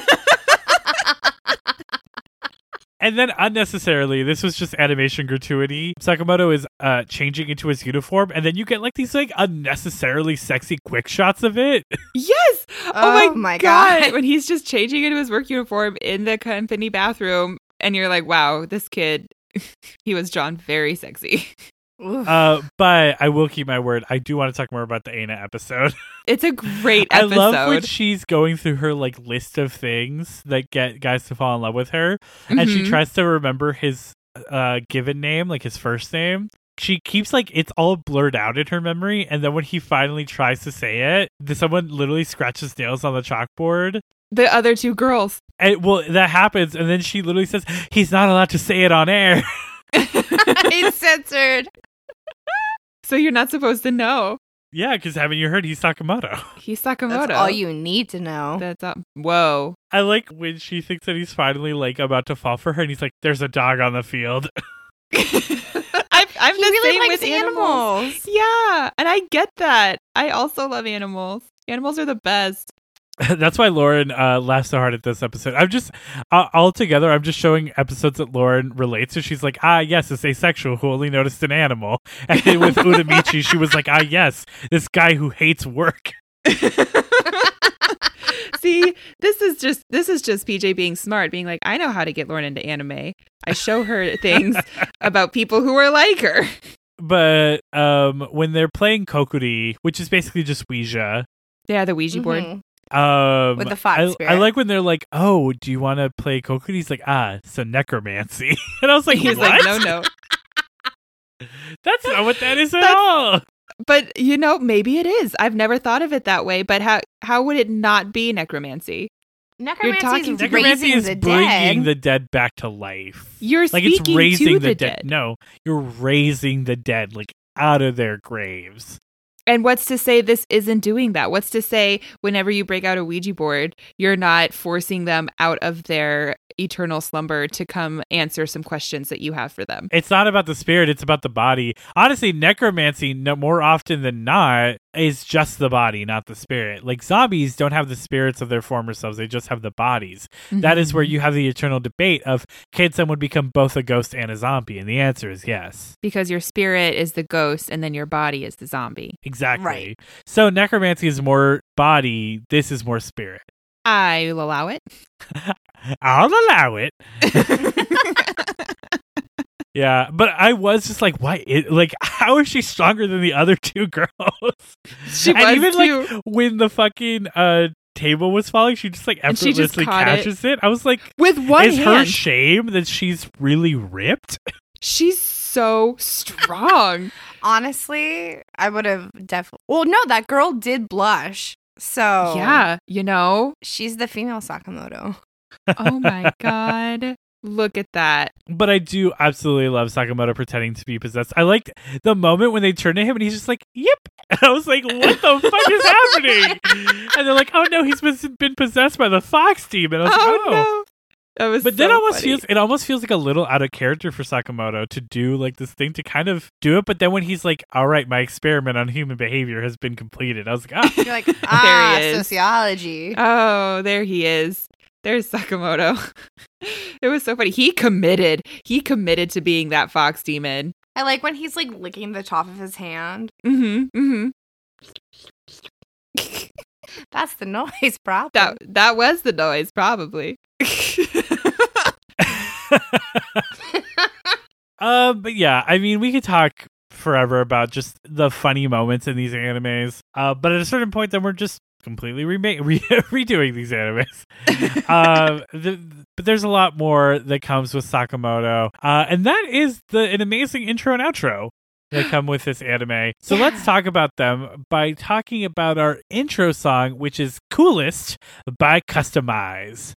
And then unnecessarily, this was just animation gratuity. Sakamoto is uh changing into his uniform, and then you get like these like unnecessarily sexy quick shots of it. Yes. Oh, Oh my, my god. God. When he's just changing into his work uniform in the company bathroom, and you're like, wow, this kid, he was drawn very sexy. Uh, but I will keep my word. I do want to talk more about the Aina episode. It's a great episode. I love when she's going through her like list of things that get guys to fall in love with her, and she Mhm. tries to remember his uh given name, like his first name. She keeps like it's all blurred out in her memory, and then when he finally tries to say it, someone literally scratches nails on the chalkboard. the other two girls. And well, that happens, and then she literally says, "He's not allowed to say it on air." it's censored. So you're not supposed to know. yeah, because haven't you heard he's Sakamoto? He's Sakamoto. That's all you need to know. That's all. Whoa. I like when she thinks that he's finally like about to fall for her, and he's like, "There's a dog on the field." I'm, I'm he the really same likes with animals. animals. Yeah, and I get that. I also love animals. Animals are the best. That's why Lauren uh, laughed so hard at this episode. I'm just uh, all together. I'm just showing episodes that Lauren relates to. She's like, ah, yes, it's asexual who only noticed an animal. And then with Udamichi, she was like, ah, yes, this guy who hates work. See, this is just this is just PJ being smart, being like, I know how to get Lauren into anime. I show her things about people who are like her. But um, when they're playing Kokkuri, which is basically just Ouija, Yeah, the Ouija board. Um, With the fox I, spirit. I like when they're like, oh, do you want to play Kokkuri? He's like, ah, so necromancy. and I was like, He's what? like, no, no. That's not what that is at That's- all. But you know, maybe it is. I've never thought of it that way. But how how would it not be necromancy? Necromancy talking is Necromancy raising is the bringing dead. the dead back to life. You're like it's raising to the, the dead. dead. No, you're raising the dead like out of their graves. And what's to say this isn't doing that? What's to say whenever you break out a Ouija board, you're not forcing them out of their eternal slumber to come answer some questions that you have for them? It's not about the spirit; it's about the body. Honestly, necromancy, no more often than not, is just the body, not the spirit. Like zombies don't have the spirits of their former selves, they just have the bodies. That is where Mhm. you have the eternal debate of can someone become both a ghost and a zombie? And the answer is yes. because your spirit is the ghost and then your body is the zombie. Exactly. Right. So necromancy is more body, this is more spirit. I will allow it. I'll allow it. Yeah, but I was just like, why? It, like, how is she stronger than the other two girls? She and was even too. like when the fucking uh table was falling, she just like And she just effortlessly it. catches it. I was like, with one is her shame that she's really ripped? She's so strong. Honestly, I would have definitely. Well, no, that girl did blush. So Yeah, you know. she's the female Sakamoto. Oh my god. Look at that. But I do absolutely love Sakamoto pretending to be possessed. I liked the moment when they turn to him and he's just like, "Yep." And I was like, "What the fuck is happening?" And they're like, "Oh no, he's been, been possessed by the fox demon." I was like, Oh, "Oh." no. That was But then almost funny. feels it almost feels like a little out of character for Sakamoto to do like this thing to kind of do it. But then when he's like, "All right, my experiment on human behavior has been completed," I was like, "Ah, You're like, ah, is. sociology. Oh, there he is. There's Sakamoto. it was so funny. He committed. He committed to being that fox demon. I like when he's like licking the top of his hand. Mm-hmm. Mm-hmm. That's the noise, probably. That that was the noise, probably. Um, but yeah, I mean, we could talk forever about just the funny moments in these animes. Uh, but at a certain point, then we're just completely remake re- redoing these animes. um, the, but there's a lot more that comes with Sakamoto, uh, and that is the an amazing intro and outro that come with this anime. So Yeah. let's talk about them by talking about our intro song, which is "Coolest" by CustomiZ.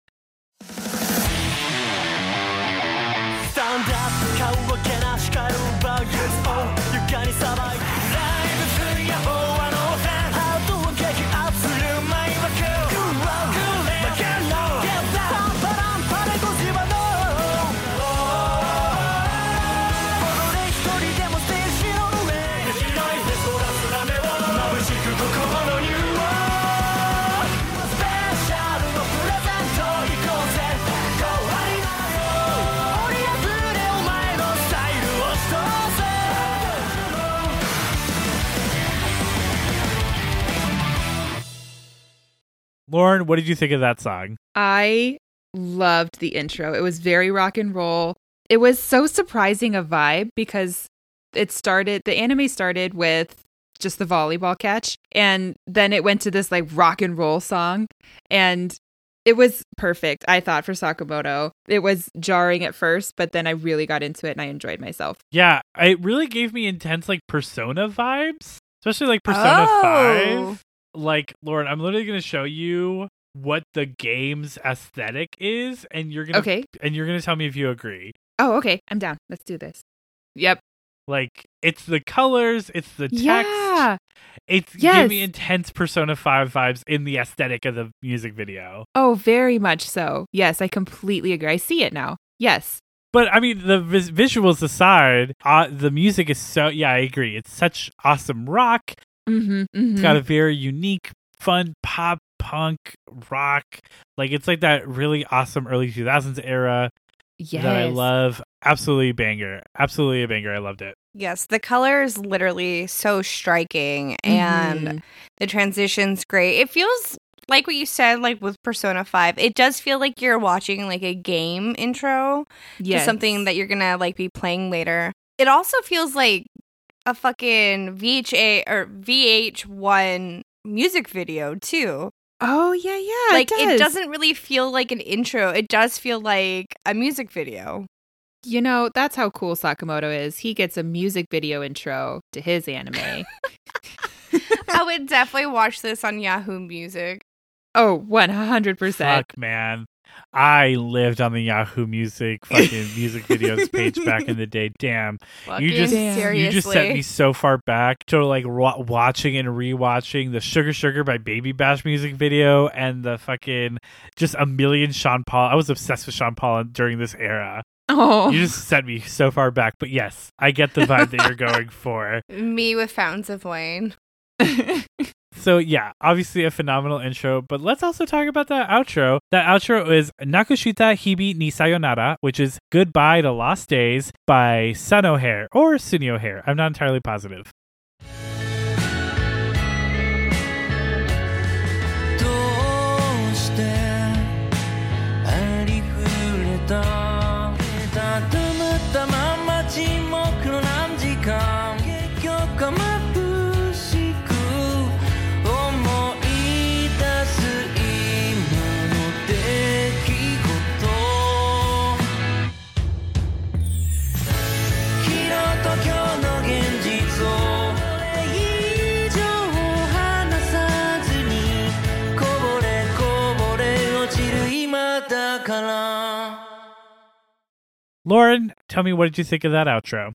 Lauren, what did you think of that song? I loved the intro. It was very rock and roll. It was so surprising a vibe because it started, the anime started with just the volleyball catch, and then it went to this like rock and roll song. And it was perfect, I thought, for Sakamoto. It was jarring at first, but then I really got into it and I enjoyed myself. Yeah, it really gave me intense like Persona vibes, especially like Persona Oh. 5. Like, Lauren, I'm literally going to show you what the game's aesthetic is and you're going to Okay. and you're going to tell me if you agree. Oh, okay. I'm down. Let's do this. Yep. Like, it's the colors, it's the text. Yeah. It's Yes. giving me intense Persona 5 vibes in the aesthetic of the music video. Oh, very much so. Yes, I completely agree. I see it now. Yes. But I mean, the vis- visuals aside, uh, the music is so. Yeah, I agree. It's such awesome rock. Mm-hmm. It's got a very unique, fun pop punk rock. Like it's like that really awesome early 2000s era yes. that I love. Absolutely banger. Absolutely a banger. I loved it. Yes, the color is literally so striking and Mhm. the transition's great. It feels like what you said, like with Persona 5. It does feel like you're watching like a game intro yes. to something that you're gonna like be playing later. It also feels like a fucking VHA or VH1 music video too. Oh yeah, yeah. like it, it does. doesn't really feel like an intro. It does feel like a music video. You know, that's how cool Sakamoto is. He gets a music video intro to his anime. I would definitely watch this on Yahoo Music. oh, one hundred percent. Fuck, man. I lived on the Yahoo Music fucking music videos page back in the day. Damn. Fucking You just Damn. seriously. you just sent me so far back to like wa- watching and rewatching the Sugar Sugar by Baby Bash music video and the fucking just a million Sean Paul. I was obsessed with Sean Paul during this era. Oh, You just sent me so far back, but yes, I get the vibe that you're going for. Me with Fountains of Wayne. So yeah, obviously a phenomenal intro, but let's also talk about that outro. That outro is Nakushita Hibi ni Sayonara, which is Goodbye to Lost Days by Sun O'Hare or Sunny O'Hare. I'm not entirely positive. Lauren, tell me what did you think of that outro?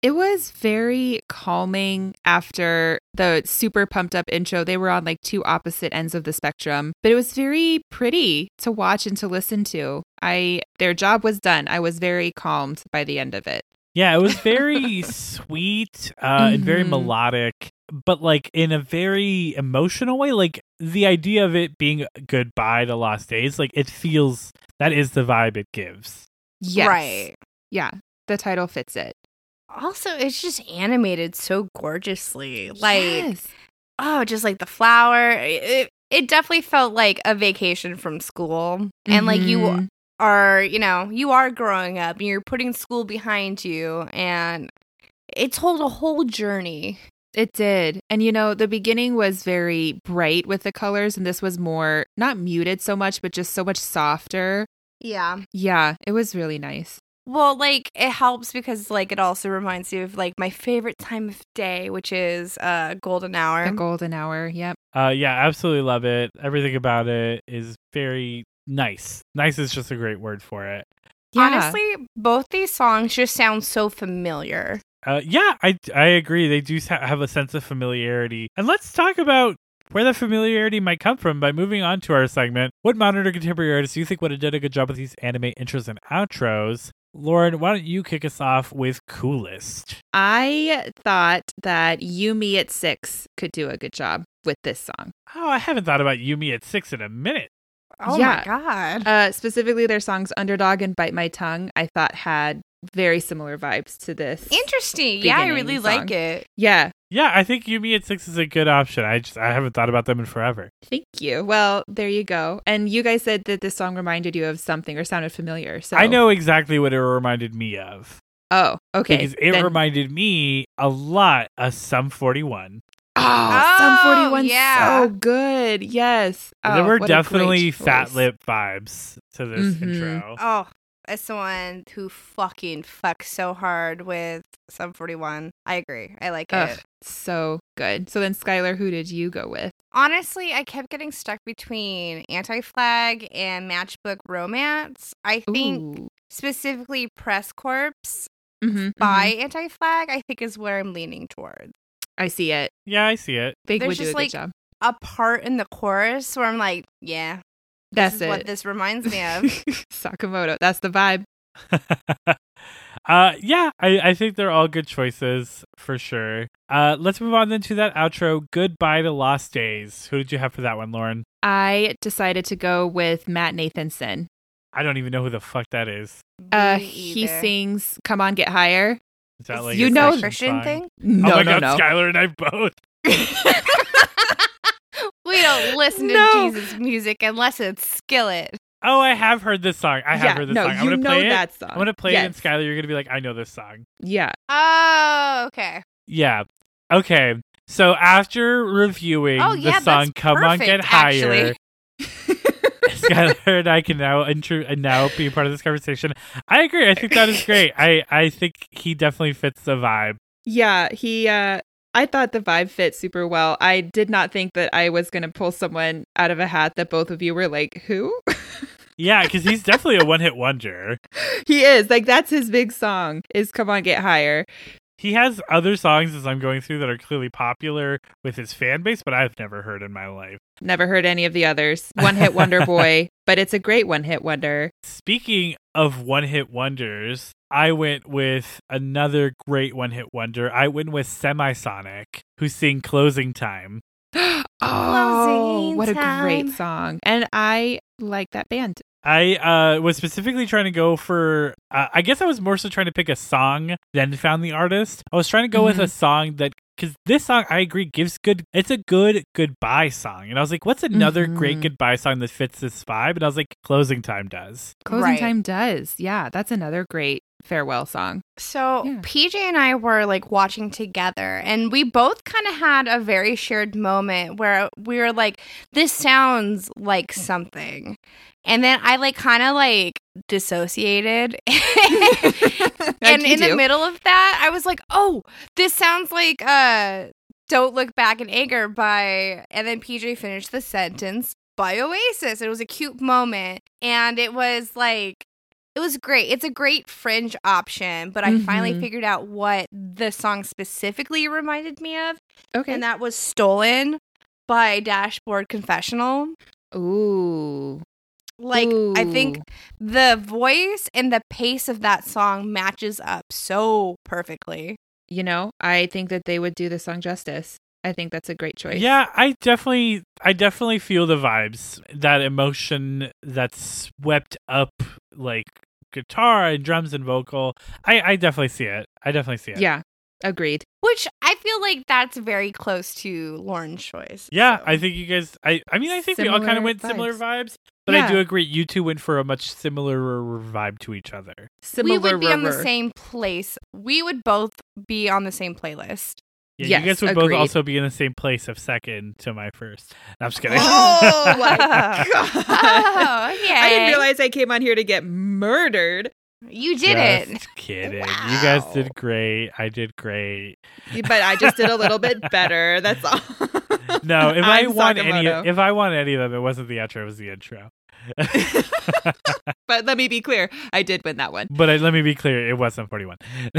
It was very calming after the super pumped up intro. They were on like two opposite ends of the spectrum, but it was very pretty to watch and to listen to. I their job was done. I was very calmed by the end of it. Yeah, it was very sweet uh, and very Mhm. melodic, but like in a very emotional way. Like the idea of it being goodbye to lost days, like it feels that is the vibe it gives. Yes. Right. Yeah. The title fits it. Also, it's just animated so gorgeously. Like, Yes. oh, just like the flower. It, it definitely felt like a vacation from school. And like you Mhm. are, you know, you are growing up and you're putting school behind you. And it told a whole journey. It did. And you know, the beginning was very bright with the colors, and this was more not muted so much, but just so much softer. Yeah. Yeah, it was really nice. Well, like it helps because like it also reminds you of like my favorite time of day, which is uh golden hour. The golden hour. Yep. Uh, yeah, absolutely love it. Everything about it is very nice. Nice is just a great word for it. Yeah. Honestly, both these songs just sound so familiar. Uh, yeah, I I agree. They do have a sense of familiarity, and let's talk about where that familiarity might come from by moving on to our segment. What modern or contemporary artists do you think would have done a good job with these anime intros and outros? Lauren, why don't you kick us off with coolest? I thought that You Me at Six could do a good job with this song. Oh, I haven't thought about You Me at Six in a minute. Oh Yeah. my god. Uh, specifically, their songs "Underdog" and "Bite My Tongue." I thought had very similar vibes to this. Interesting. Yeah, I really beginning like it. Yeah. Yeah, I think You Me at Six is a good option. I just I haven't thought about them in forever. Thank you. Well, there you go. And you guys said that this song reminded you of something or sounded familiar. So I know exactly what it reminded me of Oh, okay. because it Then- reminded me a lot of Sum Forty One. Oh, Sum Oh, 41 yeah. so good. Yes. there Oh, were definitely fat lip vibes to this Mhm. intro. Oh, as someone who fucking fucks so hard with Sum 41, I agree. I like Ugh, it. so good. So then, Skylar, who did you go with? Honestly, I kept getting stuck between Anti Flag and Matchbook Romance. I think Ooh. specifically Press Corps Mhm, by mhm. Anti Flag, I think is where I'm leaning towards. I see it. Yeah, I see it. They There's would do a just, good like, job. A part in the chorus where I'm like, yeah, That's this what this reminds me of. Sakamoto. That's the vibe. uh yeah, I, I think they're all good choices for sure. Uh let's move on then to that outro. Goodbye to Lost Days. Who did you have for that one, Lauren? I decided to go with Matt Nathanson. I don't even know who the fuck that is. Uh, he sings "Come On, Get Higher." Is that like You a know- Christian Christian song? thing? No, oh my no, god, no. Skylar and I both. We don't listen to No. Jesus music unless it's Skillet. Oh, I have heard this song. I have yeah, heard this no, song. I'm you gonna know play it. that song. I'm gonna play yes. it, and Skylar, you're gonna be like, I know this song. Yeah. Oh, okay. Yeah. Okay. So after reviewing Oh, the song that's "Come On Get Higher," actually. Skylar and I can now intro and now be part of this conversation. I agree. I think that is great. I I think he definitely fits the vibe. Yeah, he uh I thought the vibe fit super well. I did not think that I was going to pull someone out of a hat that both of you were like, "Who?" Yeah, because he's definitely a one hit wonder. he is. Like that's his big song is "Come On Get Higher." He has other songs as I'm going through that are clearly popular with his fan base, but I've never heard in my life. Never heard any of the others. One hit wonder boy, but it's a great one hit wonder. Speaking of one hit wonders, I went with another great one hit wonder. I went with Semisonic, who sing Closing Time. oh, Closing what a great song. And I like that band. I uh, was specifically trying to go for, uh, I guess I was more so trying to pick a song than found the artist. I was trying to go with a song that, because this song, I agree, gives good, it's a good goodbye song. And I was like, what's another great Mhm. goodbye song that fits this vibe? And I was like, Closing Time does. Closing Right. Time does. Yeah, that's another great farewell song. So Yeah. PJ and I were like watching together, and we both kind of had a very shared moment where we were like, "This sounds like something," and then I like kind of like dissociated, and in the middle of that, I was like, "Oh, this sounds like uh, don't look back in anger by," and then PJ finished the sentence by Oasis. It was a cute moment, and it was like it was great. It's a great fringe option, but I finally Mhm. figured out what the song specifically reminded me of, Okay. and that was "Stolen" by Dashboard Confessional. Ooh. Like I think the voice and the pace of that song matches up so perfectly. You know, I think that they would do the song justice. I think that's a great choice. Yeah, I definitely, I definitely feel the vibes, that emotion that's swept up like guitar and drums and vocal. I, I definitely see it. I definitely see it. Yeah. Agreed. Which I feel like that's very close to Lauren's choice. Yeah, so. I think you guys. I, I mean, I think we all kind of Similar went similar vibes. vibes, but I do agree. You two went for a much similar vibe to each other. Similar we would be on the same place. We would both be on the same playlist. Yeah, Yes, you guys would both also be in the same place of second to my first. No, I'm just kidding. Oh my oh, god. Oh, okay. I didn't realize I came on here to get murdered. You did it. Just kidding. You guys did great. I did great. But I just did a little bit better. That's all. No, if I I'm won any, if I won any of them, it wasn't the outro. It was the intro. but let me be clear, I did win that one. But I, let me be clear, it wasn't 41.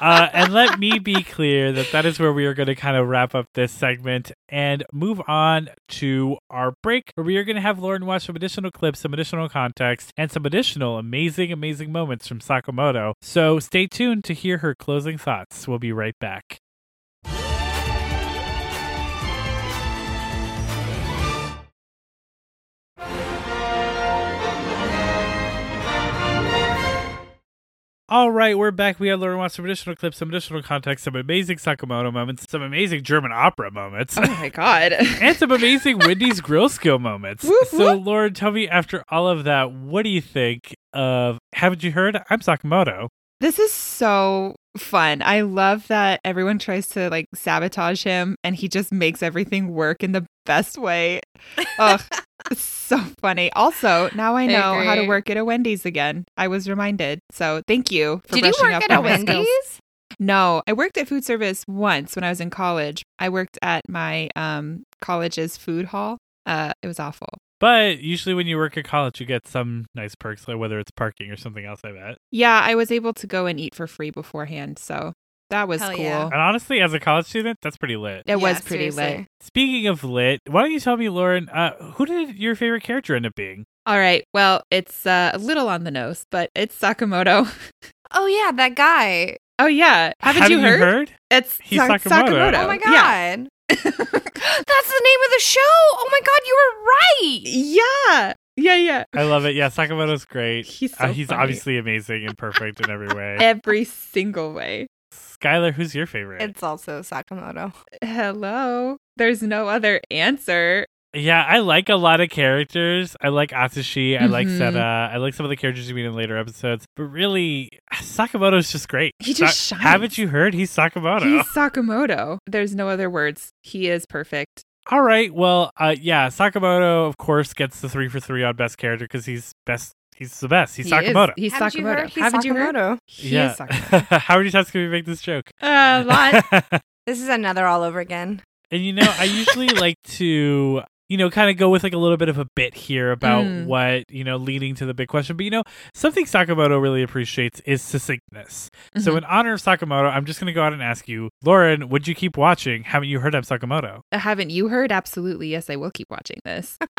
uh, and let me be clear that that is where we are going to kind of wrap up this segment and move on to our break, where we are going to have Lauren watch some additional clips, some additional context, and some additional amazing, amazing moments from Sakamoto. So stay tuned to hear her closing thoughts. We'll be right back. All right, we're back. We had Lauren watch some additional clips, some additional context, some amazing Sakamoto moments, some amazing German opera moments, Oh my god. and some amazing Wendy's grill skill moments. Whoop, so, whoop. Lauren, tell me after all of that, what do you think of Haven't You Heard? I'm Sakamoto. This is so fun. I love that everyone tries to like sabotage him and he just makes everything work in the best way. Ugh, so funny. Also, now I I know how to work at a Wendy's again. I was reminded. So thank you for Did you work up at a on my skills. Wendy's? No, I worked at food service once when I was in college. I worked at my um, college's food hall. Uh, it was awful. But usually, when you work at college, you get some nice perks, like whether it's parking or something else, I bet. Yeah, I was able to go and eat for free beforehand. So that was Hell cool. yeah. And honestly, as a college student, that's pretty lit. It was pretty seriously. lit. Speaking of lit, why don't you tell me, Lauren, uh, who did your favorite character end up being? All right. Well, it's uh, a little on the nose, but it's Sakamoto. Oh yeah, that guy. Oh yeah, haven't, you heard? It's He's Sa- Sakamoto. Oh my Yeah. god. That's the name of the show. Oh my god, you were right. Yeah, yeah, yeah. I love it. Yeah, Sakamoto's great. He's so uh, he's funny. obviously amazing and perfect in every way. Every single way. Skylar, who's your favorite? It's also Sakamoto. Hello. There's no other answer. yeah, I like a lot of characters. I like Atsushi. I like Mhm. Seta. I like some of the characters you meet in later episodes. But really, Sakamoto's just great. He just Sa- shines. Haven't you heard? He's Sakamoto. He's Sakamoto. There's no other words. He is perfect. All right. Well, uh, yeah, Sakamoto, of course, gets the three for three on best character because he's best. He's the best. He's He Sakamoto. Is. He's Haven't you Sakamoto. heard? He's Haven't you heard? Sakamoto. He yeah. is Sakamoto. How many times can we make this joke? a lot. This is another all over again. And you know, I usually like to you know, kind of go with like a little bit of a bit here about Mm. what, you know, leading to the big question. But, you know, something Sakamoto really appreciates is succinctness. So, Mhm. in honor of Sakamoto, I'm just going to go out and ask you, Lauren, would you keep watching? Haven't you heard of Sakamoto? Haven't you heard? Absolutely. Yes, I will keep watching this.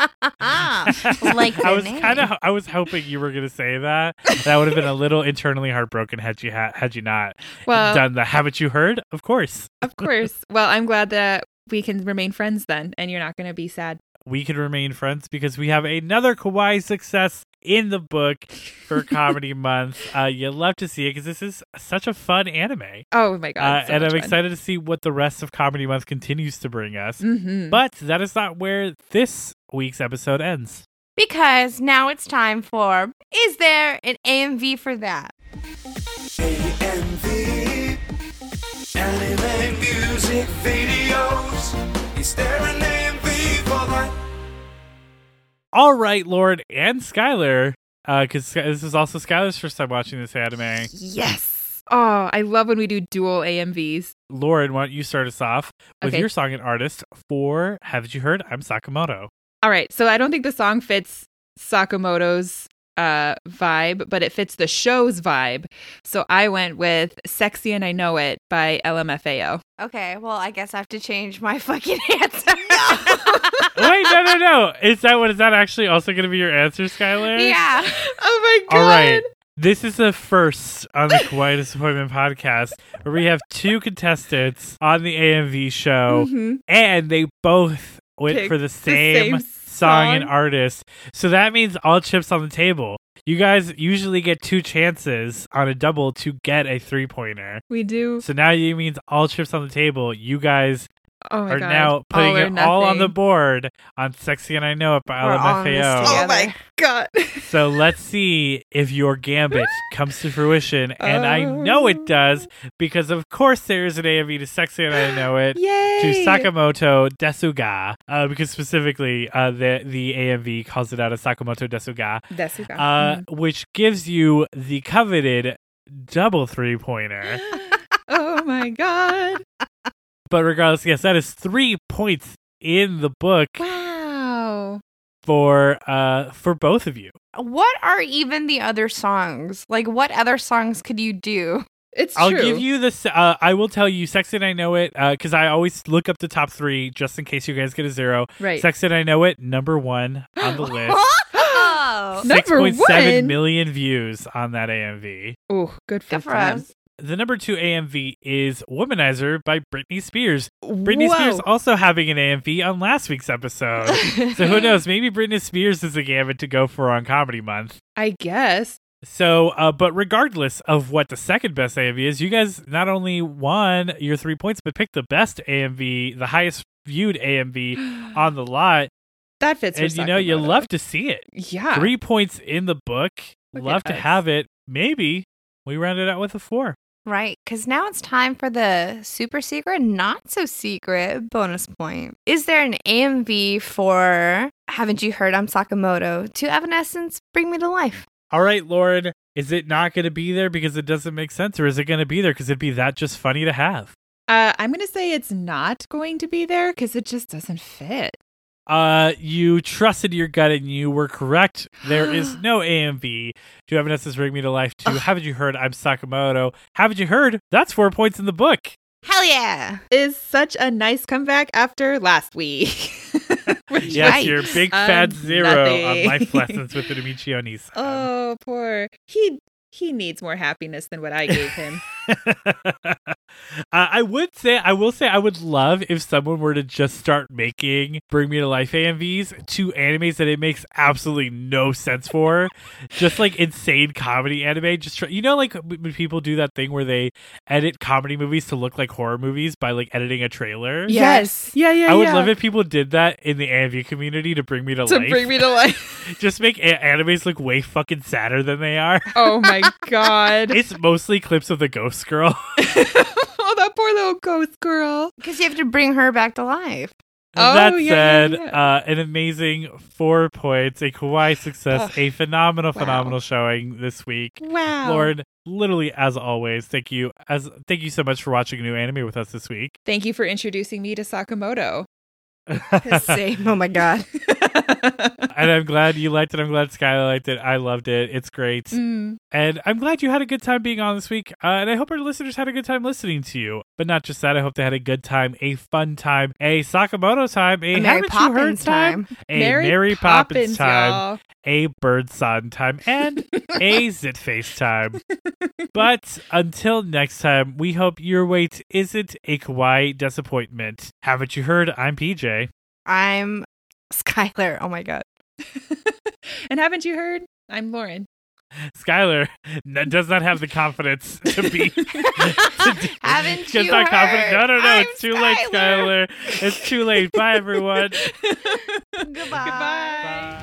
like I was kind of, I was hoping you were going to say that. That would have been a little internally heartbroken had you ha- had you not Well, done that. Haven't you heard? Of course. of course. Well, I'm glad that we can remain friends then, and you're not going to be sad. we can remain friends because we have another kawaii success in the book for comedy month. Uh, you love to see it because this is such a fun anime. Oh my god! Uh, and I'm excited to see what the rest of comedy month continues to bring us. Mm-hmm. But that is not where this week's episode ends. because now it's time for Is there an AMV for that? AMV Anime music videos All right, Lauren and Skylar, because this is also Skylar's first time watching this anime. yes. Oh, I love when we do dual AMVs. Lauren, why don't you start us off with Okay. your song and artist for Haven't You Heard? I'm Sakamoto. All right, so I don't think the song fits Sakamoto's uh vibe, but it fits the show's vibe. So I went with "Sexy and I Know It" by LMFAO. Okay, well, I guess I have to change my fucking answer. Wait, no, no, no. Is that what is that actually also going to be your answer, Skylar? yeah. Oh my god. All right. This is the first on the Kawaii Disappointment podcast where we have two contestants on the AMV show, Mhm. and they both went Picked for the the same, same song and artist. So that means all chips on the table. You guys usually get two chances on a double to get a three pointer. We do. So now it means all chips on the table. You guys Oh my are god! now putting All or it all on the board on Sexy and I Know It by We're all in this LMFAO. Oh my god! So let's see if your gambit comes to fruition. And I know it does because, of course, there is an AMV to Sexy and I Know It. Yay! To Sakamoto Desuga, uh, because specifically uh, the the AMV calls it out as Sakamoto Desuga, Desuga. uh, Mhm. which gives you the coveted double three pointer. oh my god! But regardless, yes, that is three points in the book Wow. for uh for both of you. What are even the other songs? Like, what other songs could you do? It's I'll true. give you this. Uh, I will tell you, Sex and I Know It, because I always look up the top three just in case you guys get a zero. right. Sex and I Know It, number one on the list. Oh, Number Six point seven one? million views on that AMV. Oh, good for, good for us. The number two AMV is Womanizer by Britney Spears. Britney Whoa. Spears also having an AMV on last week's episode. so who knows? Maybe Britney Spears is a gambit to go for on Comedy Month. I guess. So, uh, but regardless of what the second best AMV is, you guys not only won your three points, but picked the best AMV, the highest viewed AMV on the lot. That fits. and you know, you love to see it. Yeah. Three points in the book. Look love to us. have it. Maybe we round it out with a four. Right, because now it's time for the super secret, not so secret bonus point. Is there an AMV for Haven't You Heard I'm Sakamoto to Evanescence Bring Me to Life? All right, Lauren, is it not going to be there because it doesn't make sense, or is it going to be there because it'd be that just funny to have? Uh, I'm gonna say it's not going to be there because it just doesn't fit. Uh, you trusted your gut and you were correct. There is no AMV Do you have enough to Evanescence Bring Me to Life 2. Haven't you heard? I'm Sakamoto. Haven't you heard? That's four points in the book. Hell yeah! Is such a nice comeback after last week. Which Yes, Right. your big Um, fat zero nothing. on life lessons with the Michio Oh, poor. He he needs more happiness than what I gave him. uh, I would say, I will say, I would love if someone were to just start making Bring Me to Life AMVs to animes that it makes absolutely no sense for, just like insane comedy anime. Just try, you know, like when people do that thing where they edit comedy movies to look like horror movies by like editing a trailer. Yes. Yeah, yeah, yeah. I would yeah. love if people did that in the AMV community to bring me to, to life. To Bring me to life. just make a- animes look way fucking sadder than they are. Oh my god. It's mostly clips of the ghost girl. oh, that poor little ghost girl. Because you have to bring her back to life. Oh, that yeah, yeah, said, yeah. Uh, an amazing four points, a kawaii success, Ugh. a phenomenal, Wow. phenomenal showing this week. Wow. Lauren, literally as always, thank you as thank you so much for watching a new anime with us this week. Thank you for introducing me to Sakamoto. Same. Oh my god. And I'm glad you liked it. I'm glad Skylar liked it. I loved it. It's great. Mm. And I'm glad you had a good time being on this week. Uh, and I hope our listeners had a good time listening to you. But not just that, I hope they had a good time, a fun time, a Sakamoto time, a, A Mary haven't you heard Poppins time, time. a Mary, Poppins, time, y'all. a Birdsong time, and a Zitface time. But until next time, we hope your wait isn't a kawaii disappointment. Haven't you heard? I'm PJ. I'm Skylar. Oh my god. and haven't you heard? I'm Lauren. Skylar n- does not have the confidence to be. to do- Haven't She's you not confident. heard? No, no, no. I'm it's too late, Skylar. Skylar. It's too late. Bye, everyone. Goodbye. Goodbye. Bye.